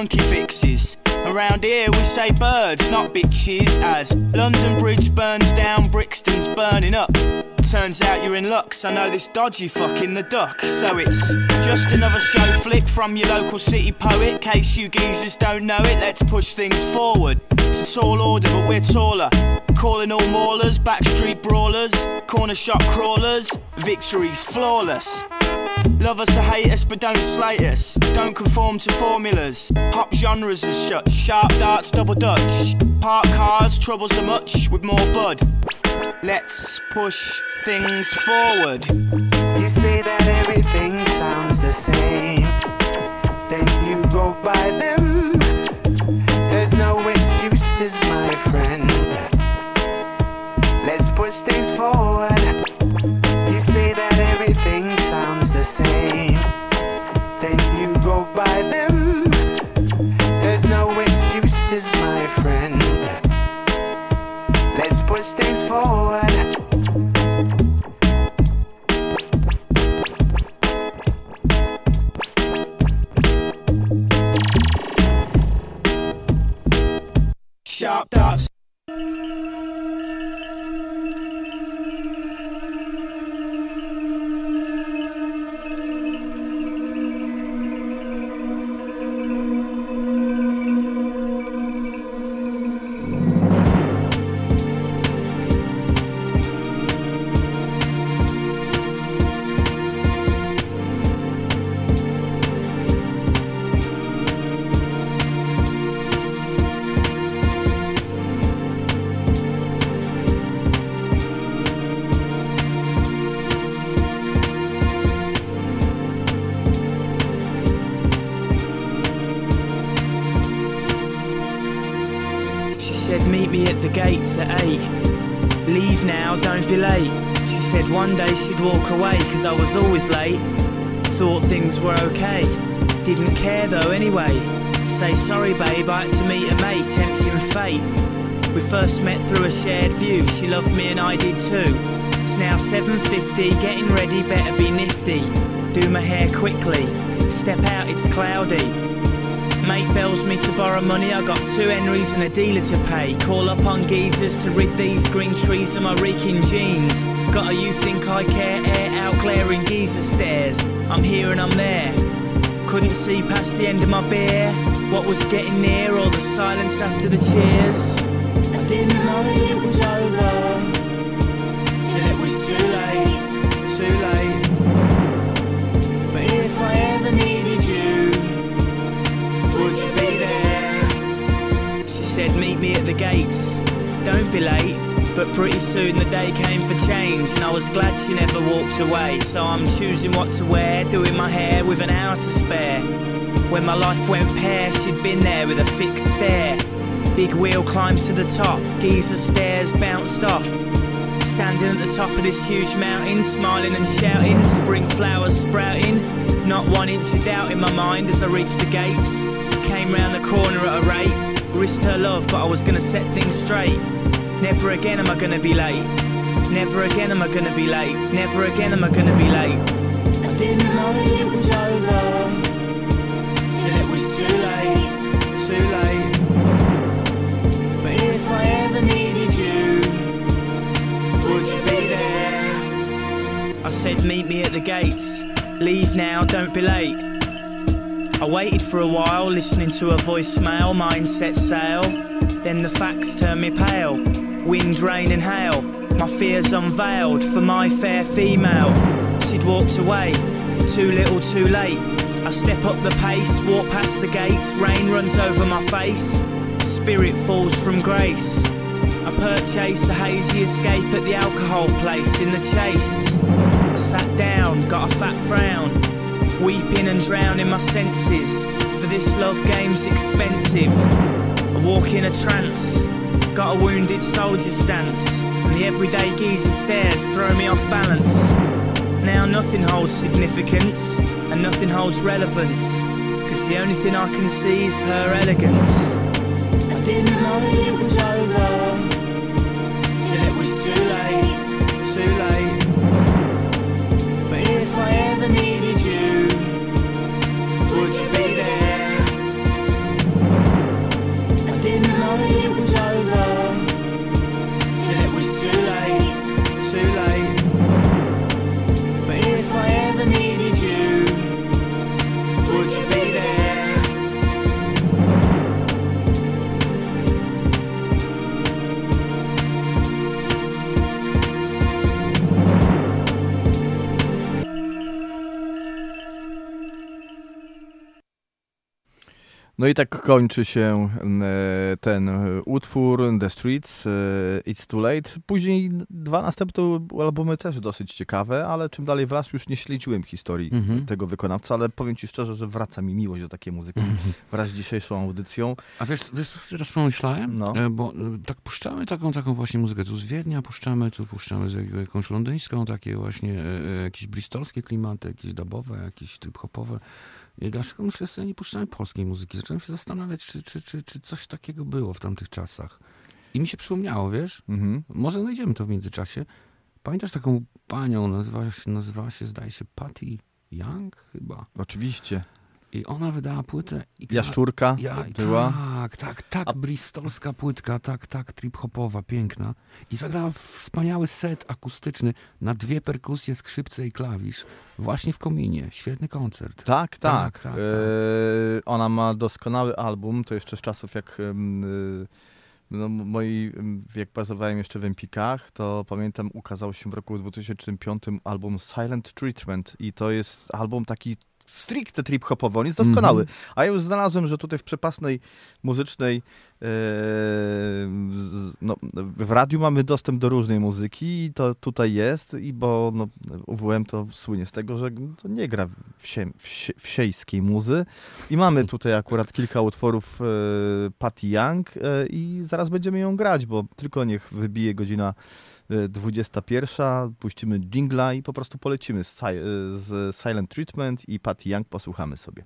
Junkie fixes. Around here we say birds, not bitches, as London Bridge burns down, Brixton's burning up. Turns out you're in luck, 'cause I know this dodgy fucking the duck. So it's just another show flick from your local city poet. Case you geezers don't know it, let's push things forward. It's a tall order, but we're taller. Calling all maulers, backstreet brawlers, corner shop crawlers. Victory's flawless. Love us or hate us, but don't slate us. Don't conform to formulas. Pop genres are shut. Sharp darts, double dutch. Park cars, troubles are much with more bud. Let's push things forward. You say that everything sounds the same. Then you go by. dot dots. Gates at eight. Leave now, don't be late. She said one day she'd walk away, cause I was always late. Thought things were okay. Didn't care though anyway. Say sorry babe, I had to meet a mate, tempting fate. We first met through a shared view. She loved me and I did too. It's now 7.50, getting ready, better be nifty. Do my hair quickly. Step out, it's cloudy. Mate bells me to borrow money. I got two Henrys and a dealer to pay. Call up on geezers to rid these green trees of my reeking jeans. Got a you think I care air out glaring geezer stairs. I'm here and I'm there. Couldn't see past the end of my beer. What was getting near, or the silence after the cheers. I didn't know it was over till it was too late, too late. At the gates. Don't be late. But pretty soon the day came for change, and I was glad she never walked away. So I'm choosing what to wear, doing my hair with an hour to spare. When my life went pear, she'd been there with a fixed stare. Big wheel climbs to the top, geezer stairs bounced off. Standing at the top of this huge mountain, smiling and shouting, spring flowers sprouting. Not one inch of doubt in my mind as I reached the gates. Came round the corner at a rate, risked her love, but I was gonna set things straight. Never again am I gonna be late. Never again am I gonna be late. Never again am I gonna be late. I didn't know that it was over till it was too late, too late. But if I ever needed you, would you be there? I said, meet me at the gates. Leave now, don't be late. I waited for a while, listening to a voicemail, mind set sail. Then the facts turned me pale. Wind, rain, and hail. My fears unveiled for my fair female. She'd walked away, too little, too late. I step up the pace, walk past the gates, rain runs over my face. Spirit falls from grace. I purchase a hazy escape at the alcohol place in the chase. I sat down, got a fat frown, weeping and drowning my senses. For this love game's expensive. I walk in a trance, got a wounded soldier stance, and the everyday geezer stares throw me off balance. Now nothing holds significance, and nothing holds relevance, cause the only thing I can see is her elegance. I didn't know it was over till it was too late, too late. No i tak kończy się e, ten e, utwór The Streets, e, It's Too Late. Później dwa następne albumy też dosyć ciekawe, ale czym dalej w las już nie śledziłem historii Mhm. tego wykonawcy, ale powiem ci szczerze, że wraca mi miłość do takiej muzyki wraz z dzisiejszą audycją. A wiesz, wiesz co teraz pomyślałem? No. Bo tak puszczamy taką, taką właśnie muzykę tu z Wiednia, puszczamy, tu puszczamy z jak- jakąś londyńską, takie właśnie jakieś bristolskie klimaty, jakieś dubowe, jakieś trip-hopowe. I dlaczego myślę nie puszczamy polskiej muzyki? Zacząłem się zastanawiać, czy, czy, czy, czy coś takiego było w tamtych czasach. I mi się przypomniało, wiesz? Mhm. Może znajdziemy to w międzyczasie. Pamiętasz taką panią, nazywała się, nazywała się zdaje się Patty Young chyba. Oczywiście. I ona wydała płytę. I Jaszczurka ja, była. Tak, tak, tak, bristolska płytka, tak, tak, trip-hopowa, piękna. I zagrała wspaniały set akustyczny na dwie perkusje, skrzypce i klawisz. Właśnie w kominie. Świetny koncert. Tak, tak. tak, tak. E, ona ma doskonały album, to jeszcze z czasów jak em, y, no, moi, jak bazowałem jeszcze w Empikach, to pamiętam ukazał się w roku 2005 album Silent Treatment i to jest album taki stricte trip-hopowy, on jest doskonały. Mhm. A ja już znalazłem, że tutaj w przepasnej muzycznej z- no, w radiu mamy dostęp do różnej muzyki i to tutaj jest, i bo no, UWM to słynie z tego, że to nie gra wsie, wsie, wsiejskiej muzy i mamy tutaj akurat kilka utworów e, Patty Young e, i zaraz będziemy ją grać, bo tylko niech wybije godzina 21, puścimy jingla i po prostu polecimy z, z Silent Treatment i Patty Young posłuchamy sobie.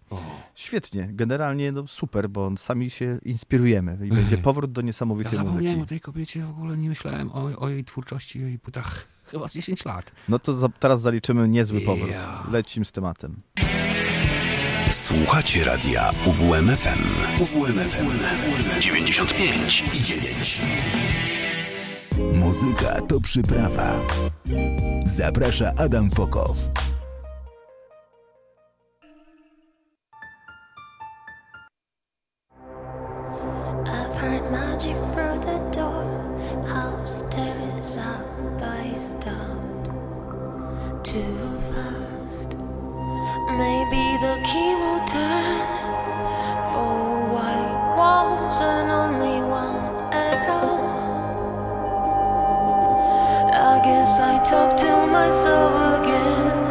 Świetnie, generalnie no super, bo sami się inspirujemy i będzie powrót do Ja niesamowitej zapomniałem muzyki. o tej kobiecie, w ogóle nie myślałem o, o jej twórczości, o jej płytach chyba z 10 lat. No to za, teraz zaliczymy niezły powrót. Ja. Lecimy z tematem. Słuchacie radia UWMFM. UWMFM 95 i 9. Muzyka to przyprawa. Zaprasza Adam Fokow. The key will turn for white walls and only guess I talk to myself again.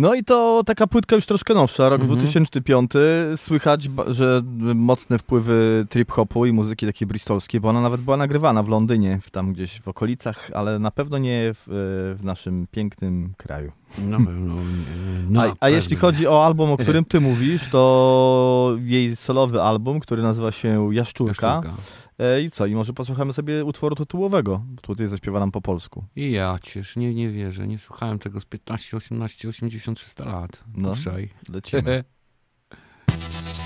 No i to taka płytka już troszkę nowsza, rok Mhm. 2005. Słychać, że mocne wpływy trip-hopu i muzyki takiej bristolskiej, bo ona nawet była nagrywana w Londynie, w tam gdzieś w okolicach, ale na pewno nie w, w naszym pięknym kraju. Na pewno. nie. Na a, a jeśli chodzi o album, o którym ty mówisz, to jej solowy album, który nazywa się Jaszczurka. Jaszczurka. E, I co? I może posłuchamy sobie utworu tytułowego. Tutaj zaśpiewa nam po polsku. I ja ciesz, nie, nie wierzę, nie słuchałem tego z 15, 18, 80, 300 lat. No, Puszczaj. lecimy.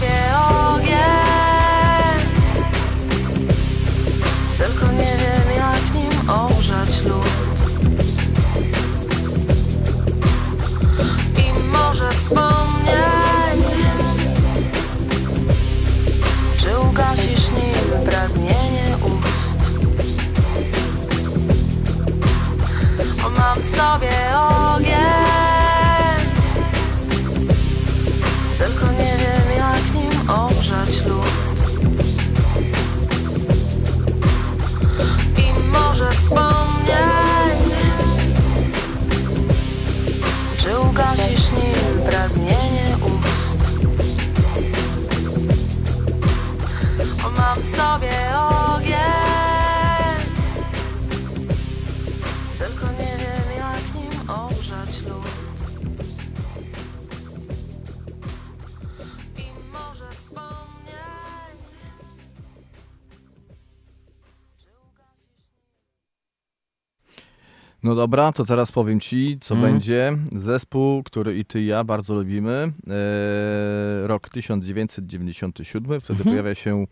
sobie No dobra, to teraz powiem ci, co Mhm. będzie. Zespół, który i ty i ja bardzo lubimy. E, rok 1997. Wtedy Mhm. pojawia się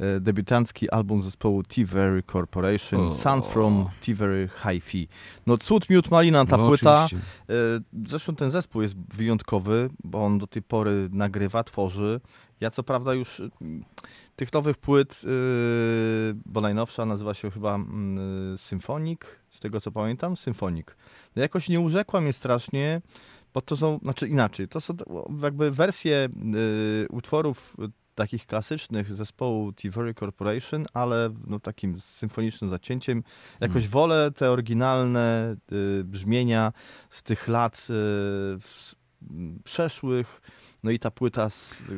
e, debiutancki album zespołu T-Very Corporation, O. Sounds from T-Very Hi-Fi. No cud, miód, malina ta No, płyta. oczywiście. E, Zresztą ten zespół jest wyjątkowy, bo on do tej pory nagrywa, tworzy. Ja co prawda już tych nowych płyt, y, bo najnowsza nazywa się chyba mm, Symfonik, z tego co pamiętam, Symfonik. No jakoś nie urzekła mnie strasznie. Bo to są, znaczy inaczej, to są jakby wersje y, utworów takich klasycznych zespołu Thievery Corporation, ale no, takim symfonicznym zacięciem. Jakoś Hmm. wolę te oryginalne y, brzmienia z tych lat y, w, m, przeszłych. No i ta płyta,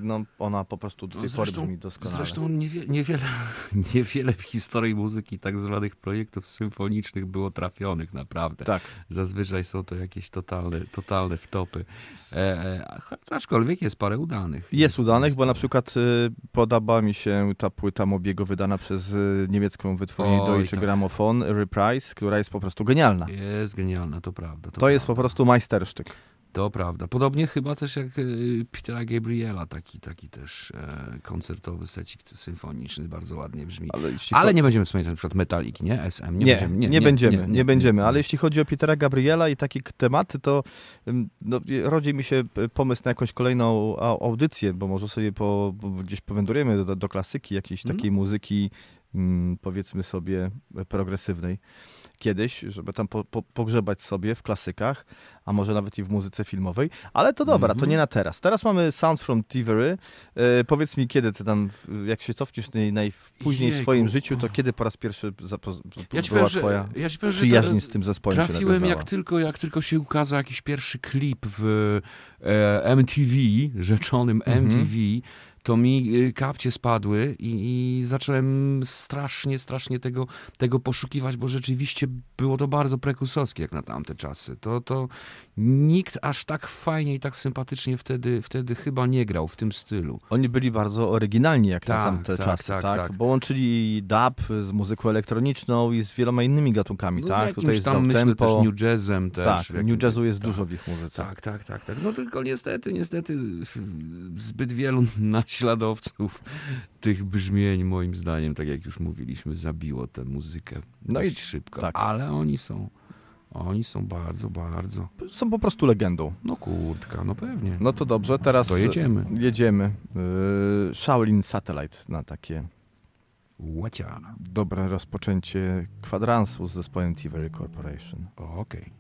no, ona po prostu do tej pory brzmi doskonale. Zresztą niewie, niewiele, niewiele w historii muzyki tak zwanych projektów symfonicznych było trafionych naprawdę. Tak. Zazwyczaj są to jakieś totalne, totalne wtopy. E, e, aczkolwiek jest parę udanych. Jest udanych, bo na przykład y, podoba mi się ta płyta Mobiego wydana przez y, niemiecką wytwórnię Deutsche tak. Grammophon Reprise, która jest po prostu genialna. Jest genialna, to prawda. To jest po prostu majstersztyk. To prawda. Podobnie chyba też jak y, Petera Gabriela, taki, taki też e, koncertowy secik symfoniczny, bardzo ładnie brzmi. Ale, Ale nie będziemy wspominać na przykład Metaliki, nie? SM. Nie, Nie, będziemy. nie, będziemy, nie, będziemy, ale jeśli chodzi o Petera Gabriela i takie tematy, to ym, no, rodzi mi się p- pomysł na jakąś kolejną au- audycję, bo może sobie po, po, gdzieś powędrujemy do, do klasyki, jakiejś Mhm. takiej muzyki, mm, powiedzmy sobie, e, progresywnej. Kiedyś, żeby tam po, po, pogrzebać sobie w klasykach, a może nawet i w muzyce filmowej, ale to dobra, to Mhm. nie na teraz. Teraz mamy Sounds from Thievery. E, powiedz mi, kiedy ty tam, jak się cofniesz naj, najpóźniej w swoim życiu, to kiedy po raz pierwszy zapo- Ja była powiem, że, twoja ja ci powiem, że przyjaźń to- z tym zespołem Trafiłem jak tylko, jak tylko się ukazał jakiś pierwszy klip w e, MTV, rzeczonym Mhm. MTV, to mi y, kapcie spadły i, i zacząłem strasznie, strasznie tego, tego poszukiwać, bo rzeczywiście było to bardzo prekursowskie jak na tamte czasy. To, to nikt aż tak fajnie i tak sympatycznie wtedy, wtedy chyba nie grał w tym stylu. Oni byli bardzo oryginalni jak na Tak, tamte tak, czasy, tak, tak, tak. Bo łączyli dub z muzyką elektroniczną i z wieloma innymi gatunkami, No, tak? Tutaj jest tam, myślę, tempo. też new jazzem też. Tak, w jakimś- new jazzu jest dużo w ich muzyce. Tak, tak, tak, tak. No tylko niestety, niestety zbyt wielu naśladowców tych brzmień, moim zdaniem, tak jak już mówiliśmy, zabiło tę muzykę No i dość szybko. tak. Ale oni są, oni są bardzo, bardzo... Są po prostu legendą. No kurtka, no pewnie. No to dobrze, teraz To jedziemy. jedziemy. Yy, Shaolin Satellite na takie Łacia. dobre rozpoczęcie kwadransu z zespołem Thievery Corporation. Okej. Thank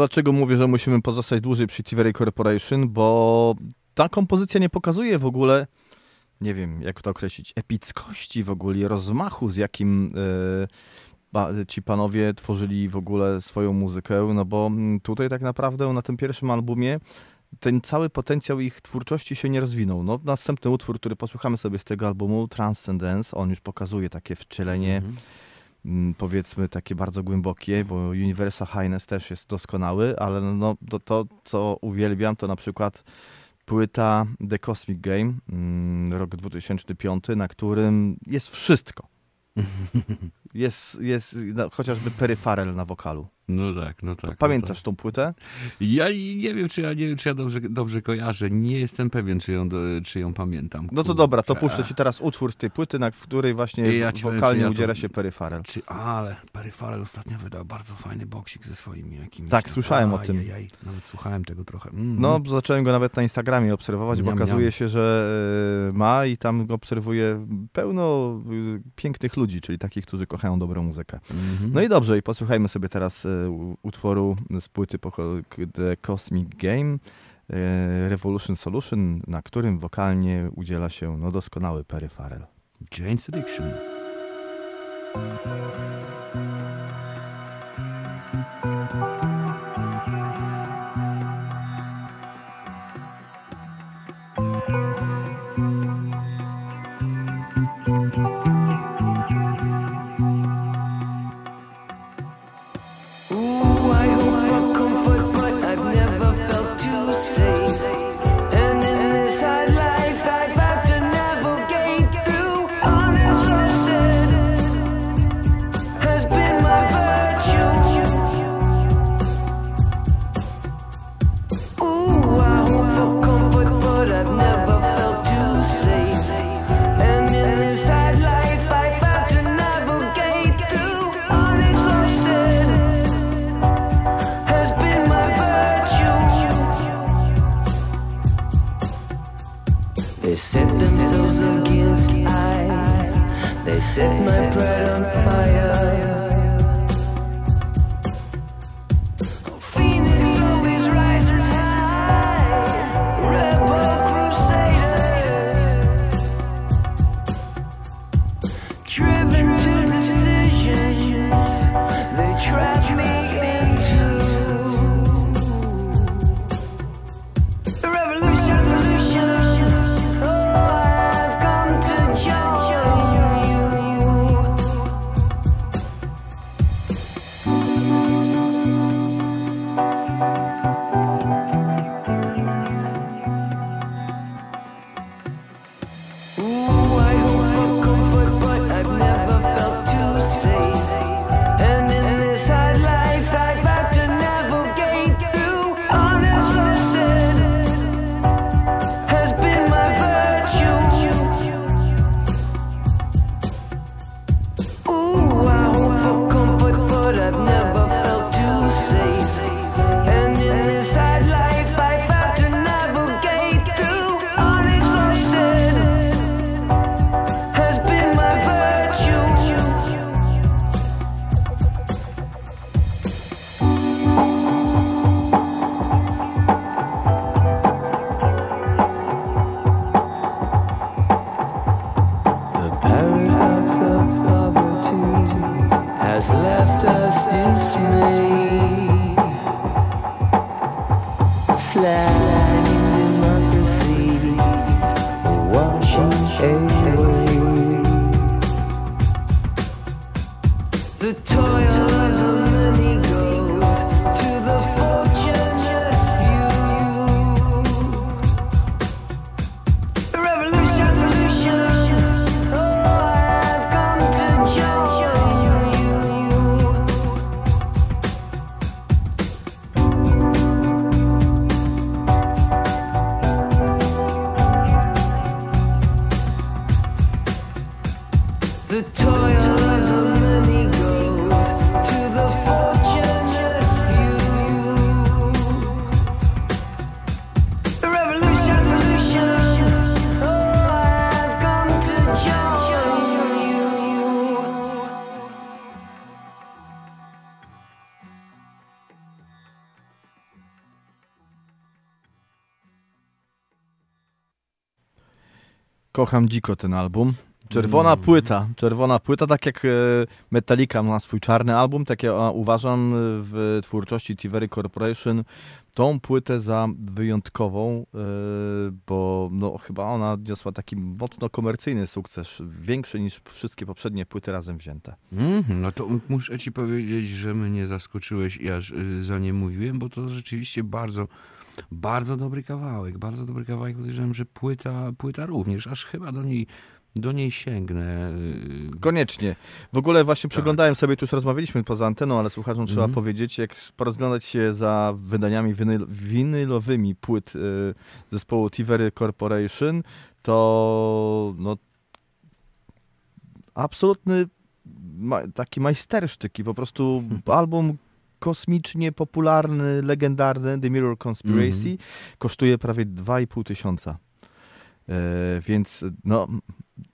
dlaczego mówię, że musimy pozostać dłużej przy Tivery Corporation? Bo ta kompozycja nie pokazuje w ogóle, nie wiem jak to określić, epickości w ogóle, rozmachu z jakim ba, ci panowie tworzyli w ogóle swoją muzykę, no bo mm, tutaj tak naprawdę na tym pierwszym albumie ten cały potencjał ich twórczości się nie rozwinął. No, następny utwór, który posłuchamy sobie z tego albumu, Transcendence, on już pokazuje takie wcielenie, mm, powiedzmy takie bardzo głębokie, bo Universal Highness też jest doskonały, ale no, to, to co uwielbiam, to na przykład płyta The Cosmic Game, mm, rok 2005, na którym jest wszystko. Jest, jest no, chociażby Perry Farrell na wokalu. No tak, no tak. Pamiętasz no tą płytę? tak. Ja nie wiem, czy ja nie wiem, czy ja dobrze, dobrze kojarzę. Nie jestem pewien, czy ją, czy ją pamiętam. No to dobra, to puszczę ci teraz utwór z tej płyty, na, w której właśnie Ja powiem, wokalnie ja to- udziela się Perry Farrell. Czy, ale Perry Farrell ostatnio wydał bardzo fajny boksik ze swoimi jakimiś... Tak, tam- słyszałem o tym. Ajajaj, Nawet słuchałem tego trochę. Mm. No, zacząłem go nawet na Instagramie obserwować, bo Niam, okazuje niam. się, że e, ma i tam go obserwuje pełno y, pięknych ludzi, czyli takich, którzy kochają dobrą muzykę. Mhm. No i dobrze, i posłuchajmy sobie teraz u- utworu z płyty The Cosmic Game, e, Revolution Solution, na którym wokalnie udziela się no, doskonały Perry Farrell. Jane's Addiction. Ooh, set my pride on fire. Kocham dziko ten album. Czerwona Mm. płyta, czerwona płyta, tak jak e, Metallica ma swój czarny album, tak ja uważam e, w twórczości Tivery Corporation tą płytę za wyjątkową, e, bo no, chyba ona niosła taki mocno komercyjny sukces, większy niż wszystkie poprzednie płyty razem wzięte. Mhm, no to muszę ci powiedzieć, że mnie zaskoczyłeś i aż za nie mówiłem, bo to rzeczywiście bardzo, bardzo dobry kawałek, bardzo dobry kawałek. Podejrzewam, że płyta, płyta również, aż chyba do niej, do niej sięgnę. y, Koniecznie. W ogóle właśnie przeglądałem sobie, tu już rozmawialiśmy poza anteną, ale słuchaczom trzeba Mhm. powiedzieć, jak porozglądać się za wydaniami winyl, winylowymi płyt y, zespołu Tivery Corporation, to no, absolutny ma, taki majstersztyk i po prostu album kosmicznie popularny, legendarny The Mirror Conspiracy Mhm. kosztuje prawie 2,5 tysiąca. E, więc no,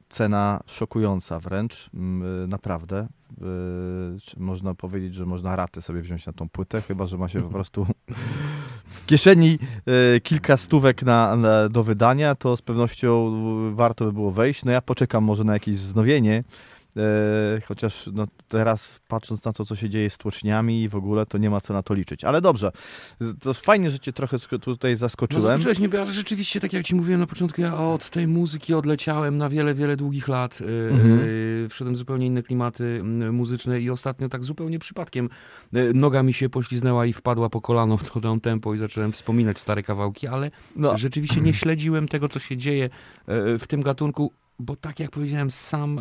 cena szokująca wręcz, mm, naprawdę. E, czy można powiedzieć, że można ratę sobie wziąć na tą płytę, chyba że ma się po prostu w kieszeni e, kilka stówek na, na, do wydania, to z pewnością warto by było wejść. No ja poczekam może na jakieś wznowienie, e, chociaż no, teraz patrząc na to, co się dzieje z tłoczniami i w ogóle, to nie ma co na to liczyć. Ale dobrze, to fajnie, że cię trochę tutaj No zaskoczyłem. zaskoczyłeś mnie, bo rzeczywiście, tak jak ci mówiłem na początku, ja od tej muzyki odleciałem na wiele, wiele długich lat. Yy, Mhm. yy, wszedłem w zupełnie inne klimaty muzyczne i ostatnio tak zupełnie przypadkiem noga mi się pośliznęła i wpadła po kolano w to down tempo i zacząłem wspominać stare kawałki, ale No. rzeczywiście nie śledziłem tego, co się dzieje w tym gatunku, bo tak jak powiedziałem, sam...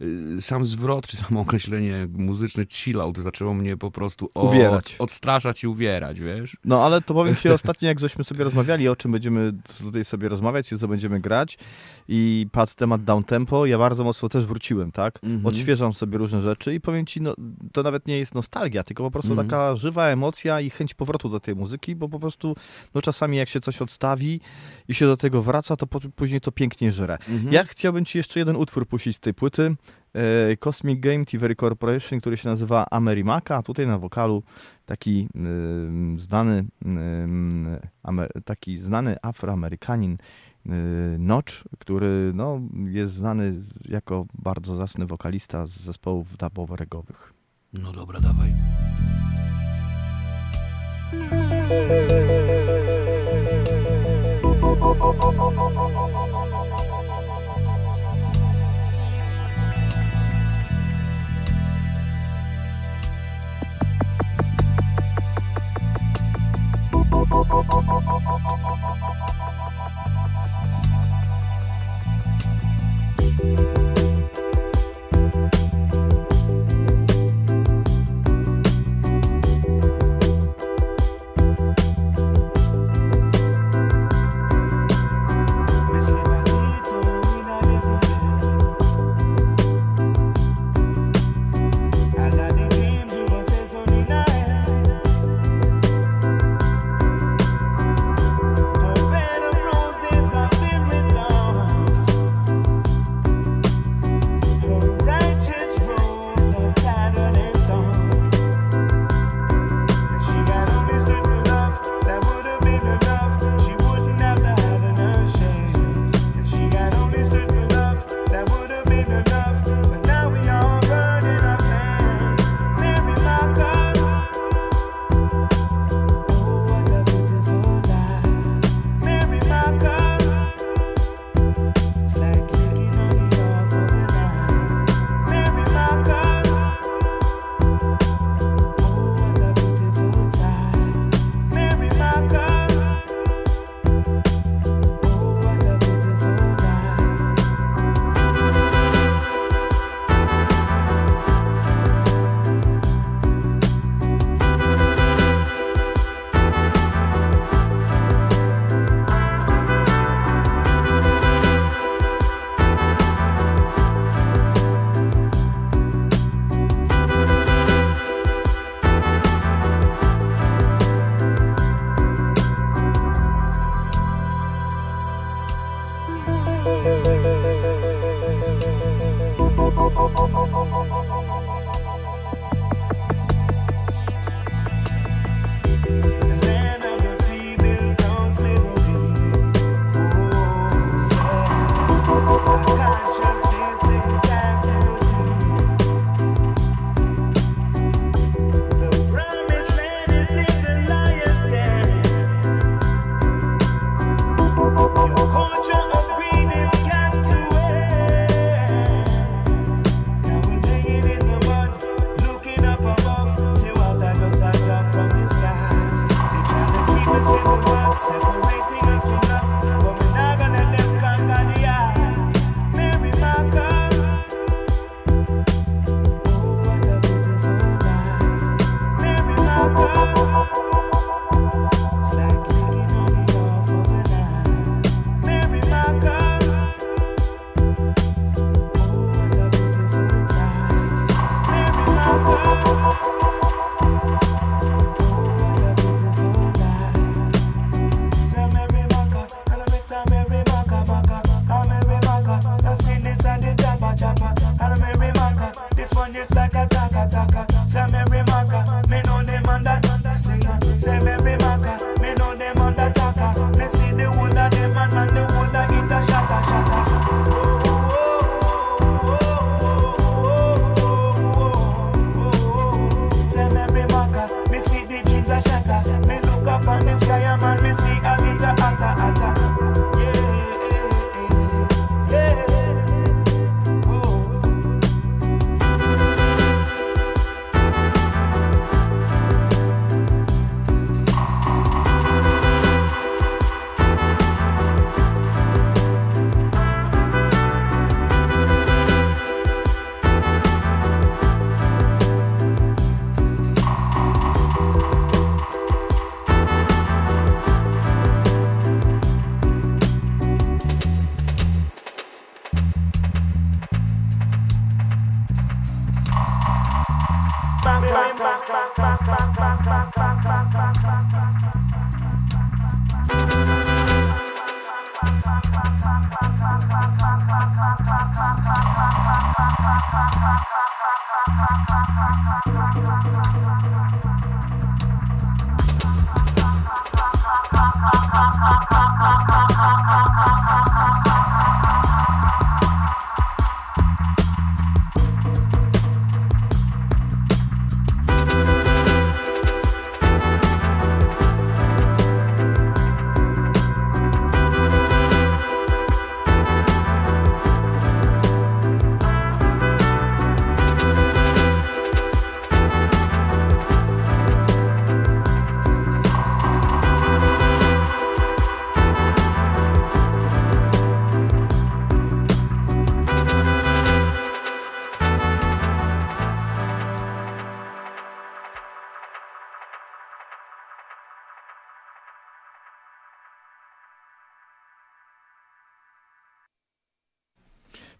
yy, sam zwrot, czy samo określenie muzyczne chillout zaczęło mnie po prostu od, Uwierać. odstraszać i uwierać, wiesz? No ale to powiem Ci ostatnio, jak żeśmy sobie rozmawiali, o czym będziemy tutaj sobie rozmawiać co będziemy grać i padł temat down tempo, ja bardzo mocno też wróciłem, tak? Mhm. Odświeżam sobie różne rzeczy i powiem Ci, no, to nawet nie jest nostalgia, tylko po prostu Mhm. taka żywa emocja i chęć powrotu do tej muzyki, bo po prostu no czasami jak się coś odstawi i się do tego wraca, to po, później to pięknie żre. Mhm. Ja chciałbym Ci jeszcze jeden utwór puścić z tej płyty. E, Cosmic Game Tivery Corporation, który się nazywa Amerimaka, a tutaj na wokalu taki znany taki znany afroamerykanin y, Notch, który no, jest znany jako bardzo zacny wokalista z zespołów dubowo-regowych. No dobra, dawaj. Bye.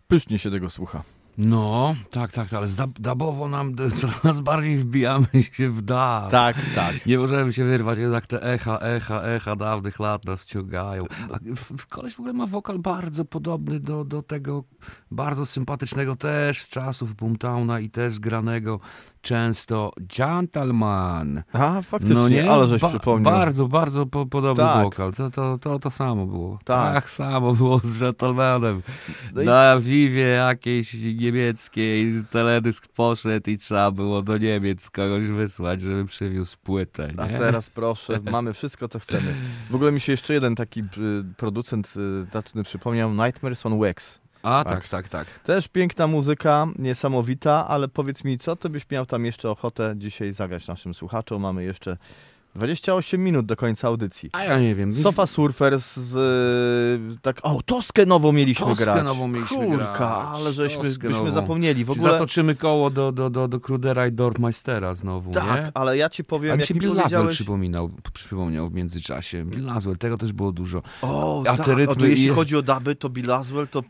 Pysznie się tego słucha. No, tak, tak, ale zdab- dabowo nam coraz bardziej wbijamy się w dab. Tak, tak. Nie możemy się wyrwać, jednak te echa, echa, echa dawnych lat nas ciągają. A koleś w ogóle ma wokal bardzo podobny do, do tego bardzo sympatycznego też z czasów Boomtowna i też granego często Gentleman. A, faktycznie, ale żeś przypomniał. Bardzo, bardzo po, podobny Tak. wokal. To, to, to, to samo było. Tak. Tak. samo było z Gentlemanem. No i- Na Vivie jakiejś niemieckiej teledysk poszedł i trzeba było do Niemiec kogoś wysłać, żeby przywiózł płytę. A Nie? teraz proszę, mamy wszystko, co chcemy. W ogóle mi się jeszcze jeden taki y, producent y, zaczny przypomniał, Nightmares on Wax. A, tak, tak, tak. Też piękna muzyka, niesamowita, ale powiedz mi, co ty byś miał tam jeszcze ochotę dzisiaj zagrać naszym słuchaczom? Mamy jeszcze 28 minut do końca audycji. A ja nie wiem. Sofa Surfers z... y, tak, o, Toskę nową mieliśmy Toskę grać. nową mieliśmy Kurka, grać. ale żeśmy byśmy nową. zapomnieli. W ogóle... Zatoczymy koło do, do, do, do Krudera i Dorfmeistera znowu, Tak, nie? ale ja ci powiem, A mi jak się mi Bill Laswell powiedziałeś... przypominał, przypomniał w międzyczasie. Bill Laswell, tego też było dużo. O, A tak, te rytmy to jeśli chodzi o duby, to Bill Laswell to...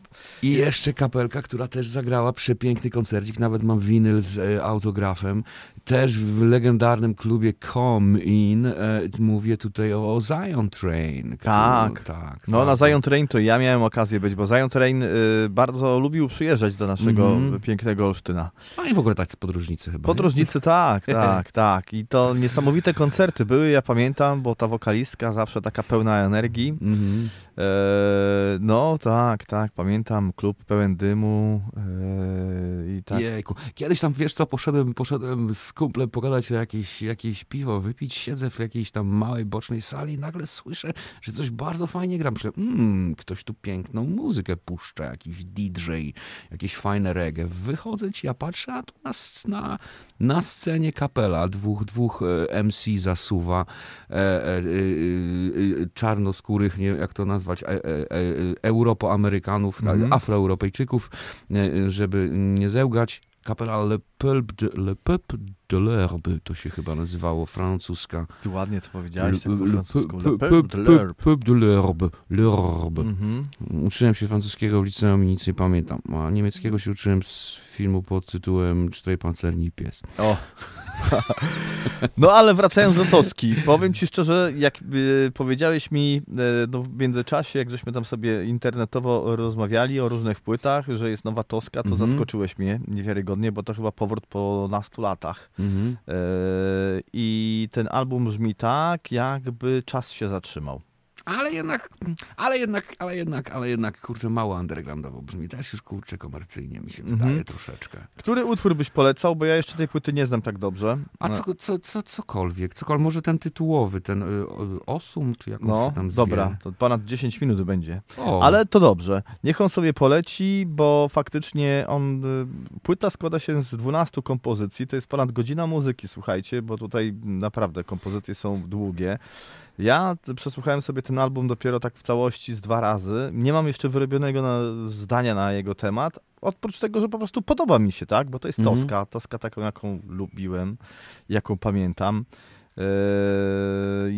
I jeszcze kapelka, która też zagrała przepiękny koncercik, nawet mam winyl z e, autografem. Też w legendarnym klubie Come In, e, mówię tutaj o, Zion Train. który- Tak. tak. No na bardzo. Zion Train to ja miałem okazję być, bo Zion Train y, bardzo lubił przyjeżdżać do naszego Mhm. pięknego Olsztyna. A i w ogóle tacy podróżnicy chyba. nie? Podróżnicy tak, tak, tak. I to niesamowite koncerty były, ja pamiętam, bo ta wokalistka zawsze taka pełna energii. Mhm. E, no tak, tak, pamiętam, klub pełen dymu e, i tak. Jejku. Kiedyś tam, wiesz co, poszedłem, poszedłem z kumplem pogadać o jakieś, jakieś piwo, wypić, siedzę w jakiejś tam małej, bocznej sali i nagle słyszę, że coś bardzo fajnie gra. Myślę, mmm, ktoś tu piękną muzykę puszcza, jakiś DJ, jakieś fajne reggae. Wychodzę ci, ja patrzę, a tu na, s- na, na scenie kapela, dwóch, dwóch e, MC zasuwa, e, e, e, e, czarnoskórych, nie jak to nazwać, e, e, Europoamerykanów, Mhm. Afroeuropejczyków, żeby nie zełgać. Kapela Le Peuple de, Le Peuple de l'Herbe, to się chyba nazywało, francuska. Ty ładnie to powiedziałeś, tak po Le- francusku. Le Peu- Peuple de l'Herbe. L'Herbe. Mhm. Uczyłem się francuskiego w liceum i nic nie pamiętam, a niemieckiego się uczyłem z filmu pod tytułem Cztery pancerni i pies. O. No ale wracając do Toski, powiem ci szczerze, jak y, powiedziałeś mi e, no, w międzyczasie, jak żeśmy tam sobie internetowo rozmawiali o różnych płytach, że jest nowa Toska, to Mhm. zaskoczyłeś mnie niewiarygodnie, bo to chyba powrót po nastu latach. Mhm. E, I ten album brzmi tak, jakby czas się zatrzymał. Ale jednak, ale jednak, ale jednak, ale jednak, kurczę, mało undergroundowo brzmi. Też już, kurczę, komercyjnie mi się Mhm. wydaje troszeczkę. Który utwór byś polecał? Bo ja jeszcze tej płyty nie znam tak dobrze. A No. co, co, co, cokolwiek, cokolwiek, może ten tytułowy, ten y, Osum, czy jak on No, tam zwie? dobra, to ponad 10 minut będzie. O. Ale to dobrze. Niech on sobie poleci, bo faktycznie on. y, Płyta składa się z 12 kompozycji. To jest ponad godzina muzyki, słuchajcie, bo tutaj naprawdę kompozycje są długie. Ja przesłuchałem sobie ten album dopiero tak w całości z dwa razy. Nie mam jeszcze wyrobionego na, zdania na jego temat. Oprócz tego, że po prostu podoba mi się, tak? Bo to jest Mhm. Toska. Toska taką, jaką lubiłem, jaką pamiętam. Eee,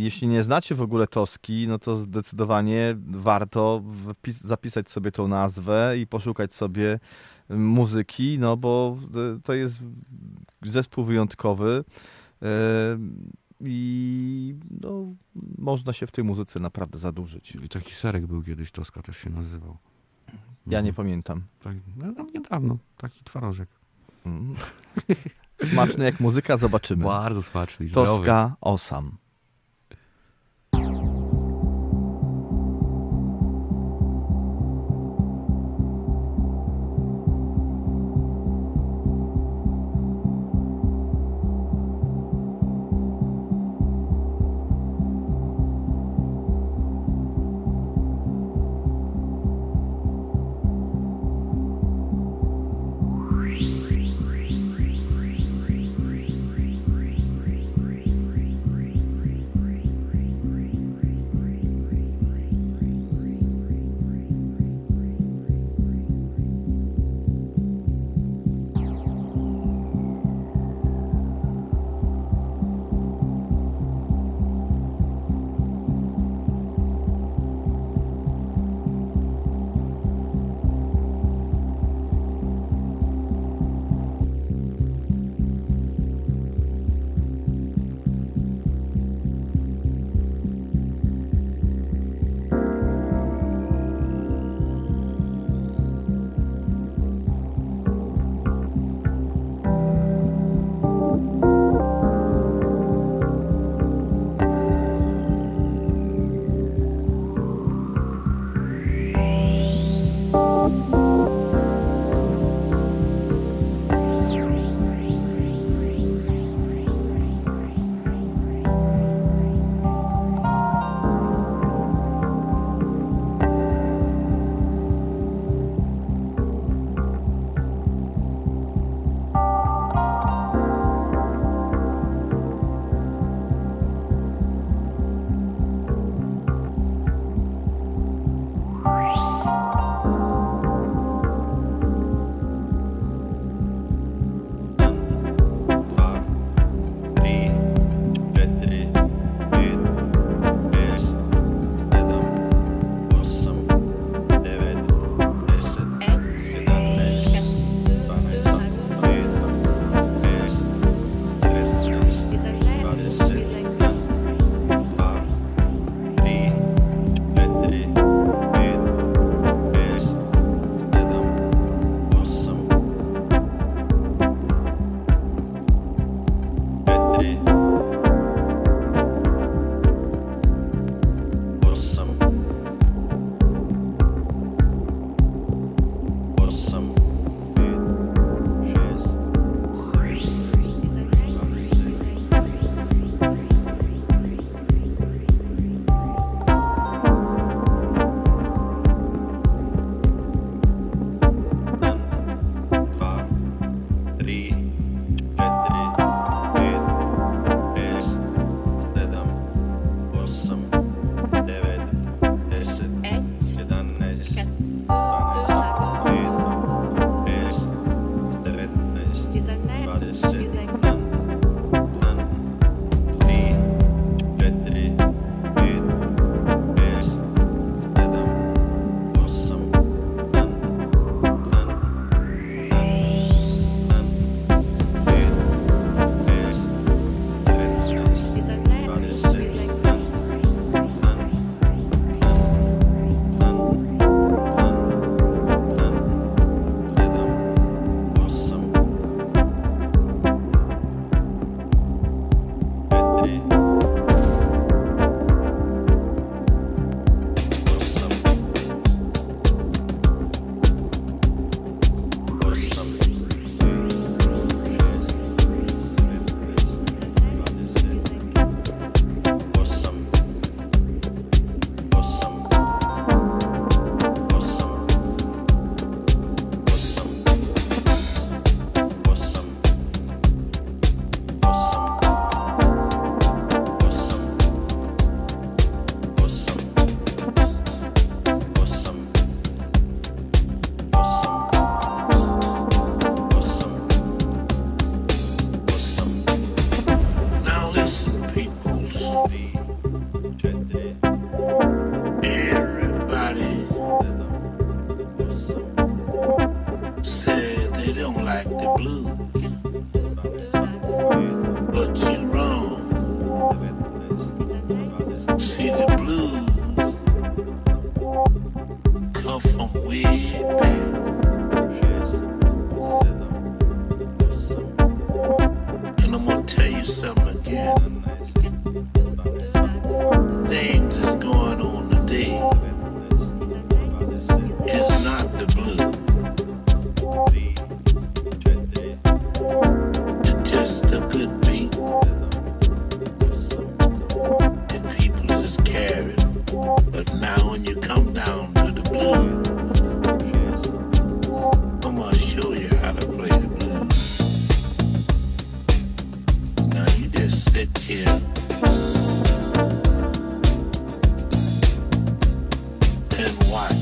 Jeśli nie znacie w ogóle Toski, no to zdecydowanie warto zapisać sobie tą nazwę i poszukać sobie muzyki, no bo e, to jest zespół wyjątkowy e, i no, można się w tej muzyce naprawdę zadłużyć. I taki serek był kiedyś, Toska też się nazywał. Ja nie Mhm. pamiętam. Tak, no, no, niedawno, taki twarożek. Mm. Smaczny jak muzyka, zobaczymy. Bardzo smaczny. Toska Osam. and why.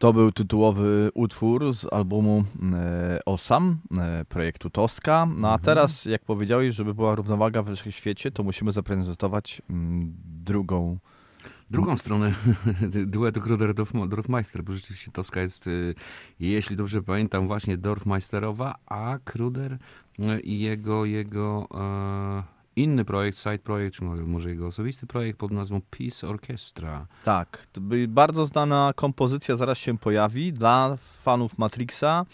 To był tytułowy utwór z albumu e, Osam, e, projektu Toska. No a teraz, jak powiedziałeś, żeby była równowaga we wszechświecie, to musimy zaprezentować mm, drugą. Drugą stronę duetu Kruder-Dorfmeister, bo rzeczywiście Toska jest, y, jeśli dobrze pamiętam, właśnie Dorfmeisterowa, a Kruder y, i jego, jego e, inny projekt, side projekt, czy może, jego osobisty projekt pod nazwą Peace Orchestra. Tak, bardzo znana kompozycja zaraz się pojawi dla fanów Matrixa.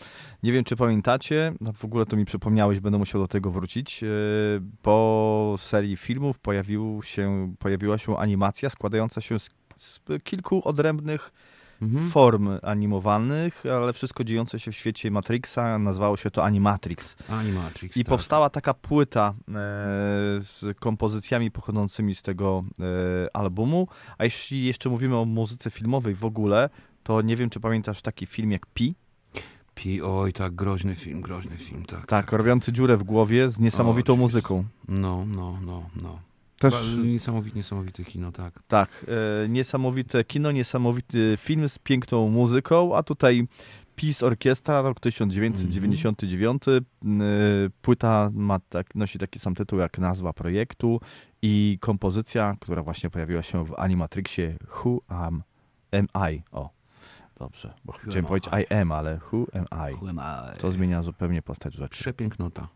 Nie wiem, czy pamiętacie, no w ogóle to mi przypomniałeś, będę musiał do tego wrócić. Po serii filmów pojawił się, pojawiła się animacja składająca się z, z kilku odrębnych form animowanych, ale wszystko dziejące się w świecie Matrixa. Nazywało się to Animatrix. Animatrix, I tak. powstała taka płyta e, z kompozycjami pochodzącymi z tego e, albumu. A jeśli jeszcze mówimy o muzyce filmowej w ogóle, to nie wiem, czy pamiętasz taki film jak Pi? Pi, oj, tak, groźny film, groźny film, tak. Tak, robiący dziurę w głowie z niesamowitą O, muzyką. No, no, no, no. Też- Niesamowite, niesamowite kino, tak. Tak, e, niesamowite kino, niesamowity film z piękną muzyką, a tutaj Peace Orchestra, rok 1999. E, Płyta ma tak, nosi taki sam tytuł jak nazwa projektu i kompozycja, która właśnie pojawiła się w Animatrixie Who Am, am I. O, dobrze, bo Who chciałem powiedzieć I am, ale Who am I. Who am I? To zmienia zupełnie postać rzeczy. Przepięknota.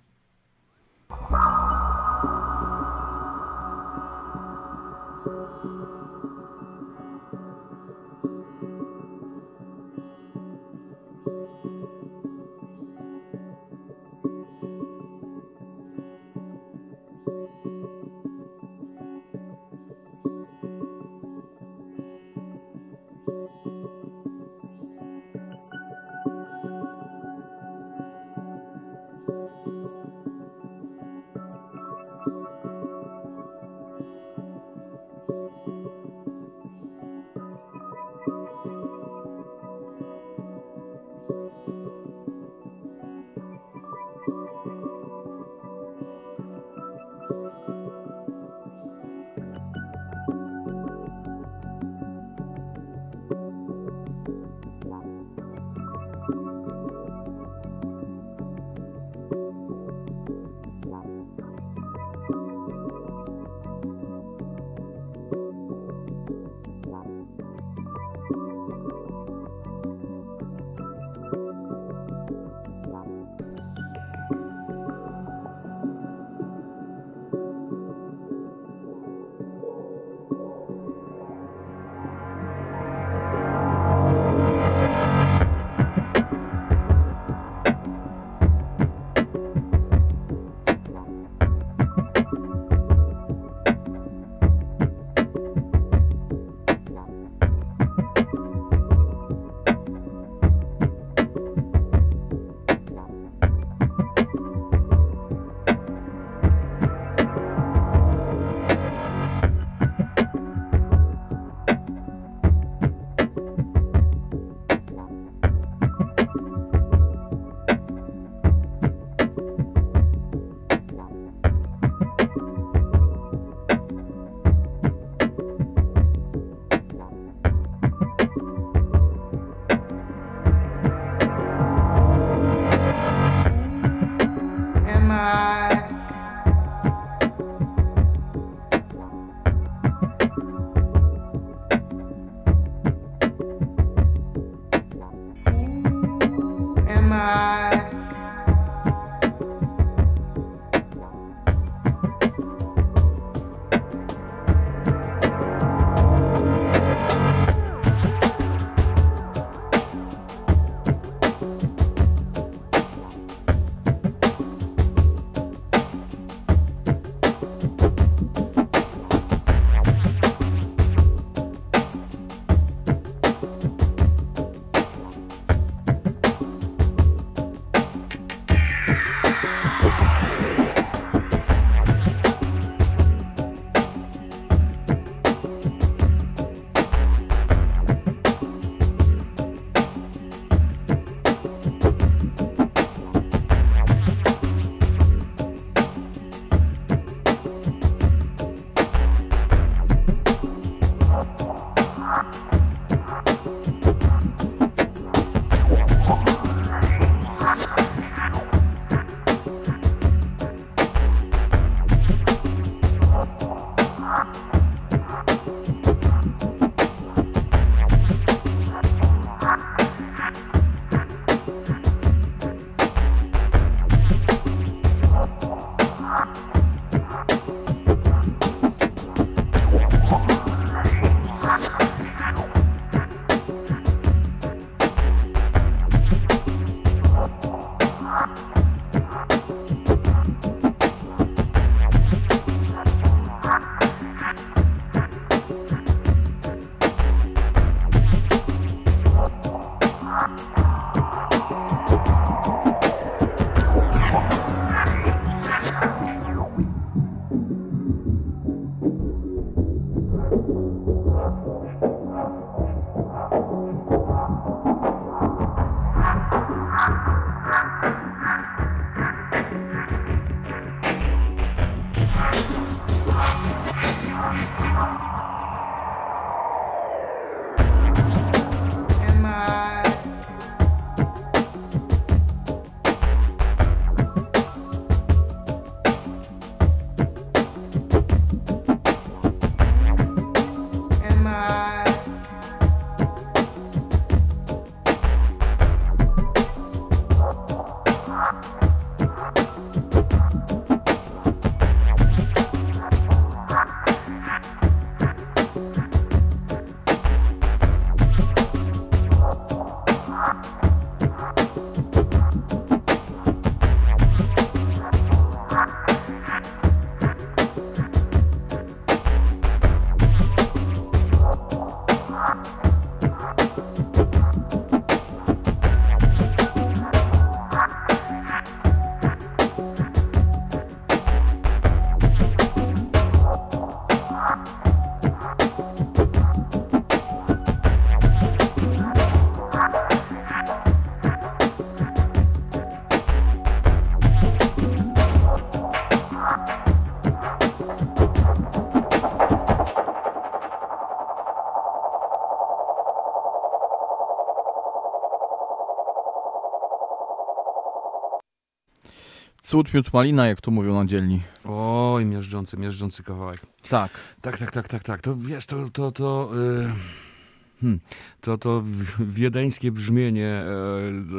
Cud miód malina, jak to mówią na dzielni. Oj, miażdżący, miażdżący kawałek. Tak. Tak, tak, tak, tak, tak. To wiesz, to, to, to, y, hmm, to, to wiedeńskie brzmienie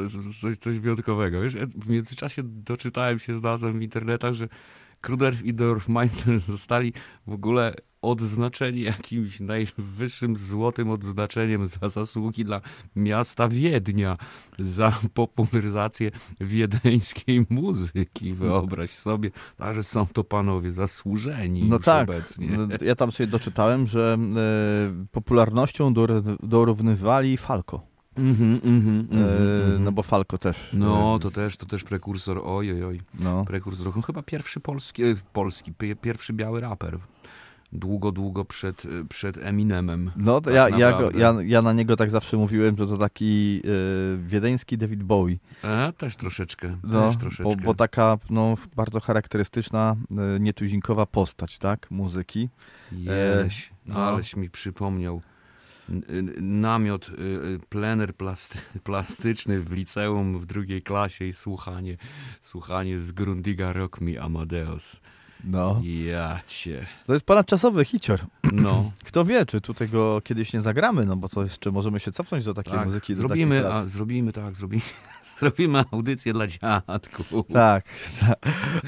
jest coś, coś wyjątkowego. Wiesz, w międzyczasie doczytałem się, znalazłem w internetach, że Kruder i Dorfmeister zostali w ogóle odznaczeni jakimś najwyższym złotym odznaczeniem za zasługi dla miasta Wiednia, za popularyzację wiedeńskiej muzyki. Wyobraź sobie, także są to panowie zasłużeni No tak. obecnie. No, Ja tam sobie doczytałem, że e, popularnością dor- dorównywali Falco. Mhm, mhm, mhm, E, mhm. No bo Falco też. No, e, to też, to też prekursor, oj, oj, oj. No. Prekursor, no, chyba pierwszy polski, polski, pie- pierwszy biały raper. Długo, długo przed, e, przed Eminemem. No to tak ja, ja, go, ja, ja na niego tak zawsze mówiłem, że to taki e, wiedeński David Bowie. E, też troszeczkę, No, też bo, troszeczkę. bo tak- taka no, bardzo charakterystyczna, e, nietuzinkowa postać, tak? Muzyki. Jeleś, no. aleś mi przypomniał. N- Namiot, y, y, plener plasty, plastyczny w liceum w drugiej klasie i słuchanie, słuchanie z Grundiga Rock Me Amadeus. No. Ja cię. To jest ponadczasowy hicior. No. Kto wie, czy tutaj go kiedyś nie zagramy, no bo to jeszcze możemy się cofnąć do takiej Tak, muzyki. zrobimy, a, zrobimy tak, zrobimy, zrobimy audycję dla dziadków. Tak,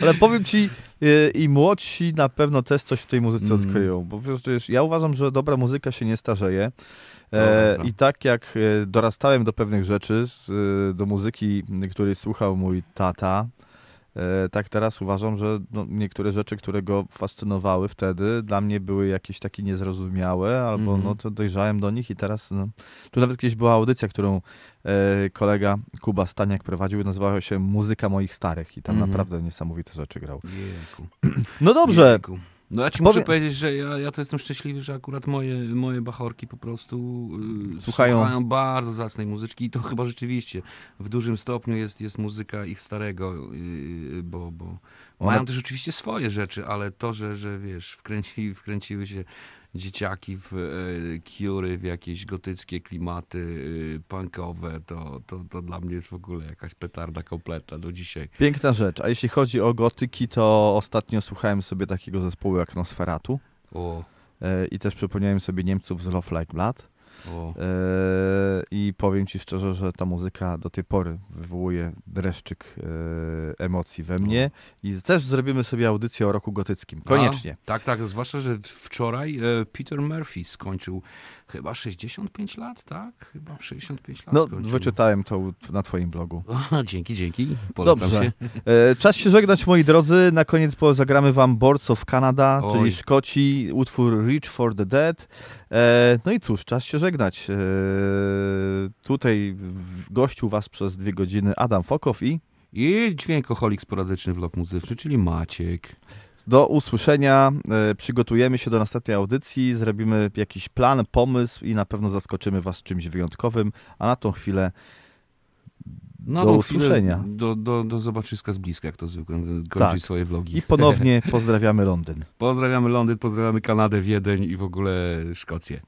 ale powiem ci, y, i młodsi na pewno też coś w tej muzyce Mm. odkryją, bo wiesz, ja uważam, że dobra muzyka się nie starzeje. E. I tak jak e, dorastałem do pewnych rzeczy, e, do muzyki, której słuchał mój tata, tak teraz uważam, że no, niektóre rzeczy, które go fascynowały wtedy, dla mnie były jakieś takie niezrozumiałe, albo Mhm. no to dojrzałem do nich i teraz, no, tu nawet kiedyś była audycja, którą e, kolega Kuba Staniak prowadził, nazywała się Muzyka moich starych i tam Mhm. naprawdę niesamowite rzeczy grał. No dobrze. No ja ci Powiem- muszę powiedzieć, że ja, ja to jestem szczęśliwy, że akurat moje, moje bachorki po prostu y, Słuchają- słuchają bardzo zacnej muzyczki i to chyba rzeczywiście w dużym stopniu jest, jest muzyka ich starego, y, bo, bo Ona- mają też oczywiście swoje rzeczy, ale to, że, że wiesz, wkręci, wkręciły się dzieciaki w e, Cury, w jakieś gotyckie klimaty y, punkowe, to, to, to dla mnie jest w ogóle jakaś petarda kompletna do dzisiaj. Piękna rzecz. A jeśli chodzi o gotyki, to ostatnio słuchałem sobie takiego zespołu jak Nosferatu. O. E, I też przypomniałem sobie Niemców z Love Like Blood. E, I powiem ci szczerze, że ta muzyka do tej pory wywołuje dreszczyk e, emocji we mnie. I też zrobimy sobie audycję o roku gotyckim. Koniecznie. A, tak, tak, zwłaszcza, że wczoraj e, Peter Murphy skończył chyba 65 lat, tak? Chyba 65 lat No, skończył. wyczytałem to na twoim blogu. A, dzięki, dzięki. Polecam Dobrze. się. E, czas się żegnać, moi drodzy. Na koniec po- zagramy wam Boards of Canada, Oj. czyli Szkoci, utwór Reach for the Dead. E, no i cóż, czas się żegnać. E, tutaj gościł was przez dwie godziny Adam Fokow i I dźwiękoholik sporadyczny vlog muzyczny, czyli Maciek. Do usłyszenia. E, przygotujemy się do następnej audycji, zrobimy jakiś plan, pomysł i na pewno zaskoczymy was czymś wyjątkowym. A na tą chwilę No, do usłyszenia. Do, do, do zobaczyska z bliska, jak to zwykle kończy Tak. swoje vlogi. I ponownie pozdrawiamy Londyn. Pozdrawiamy Londyn, pozdrawiamy Kanadę, Wiedeń i w ogóle Szkocję.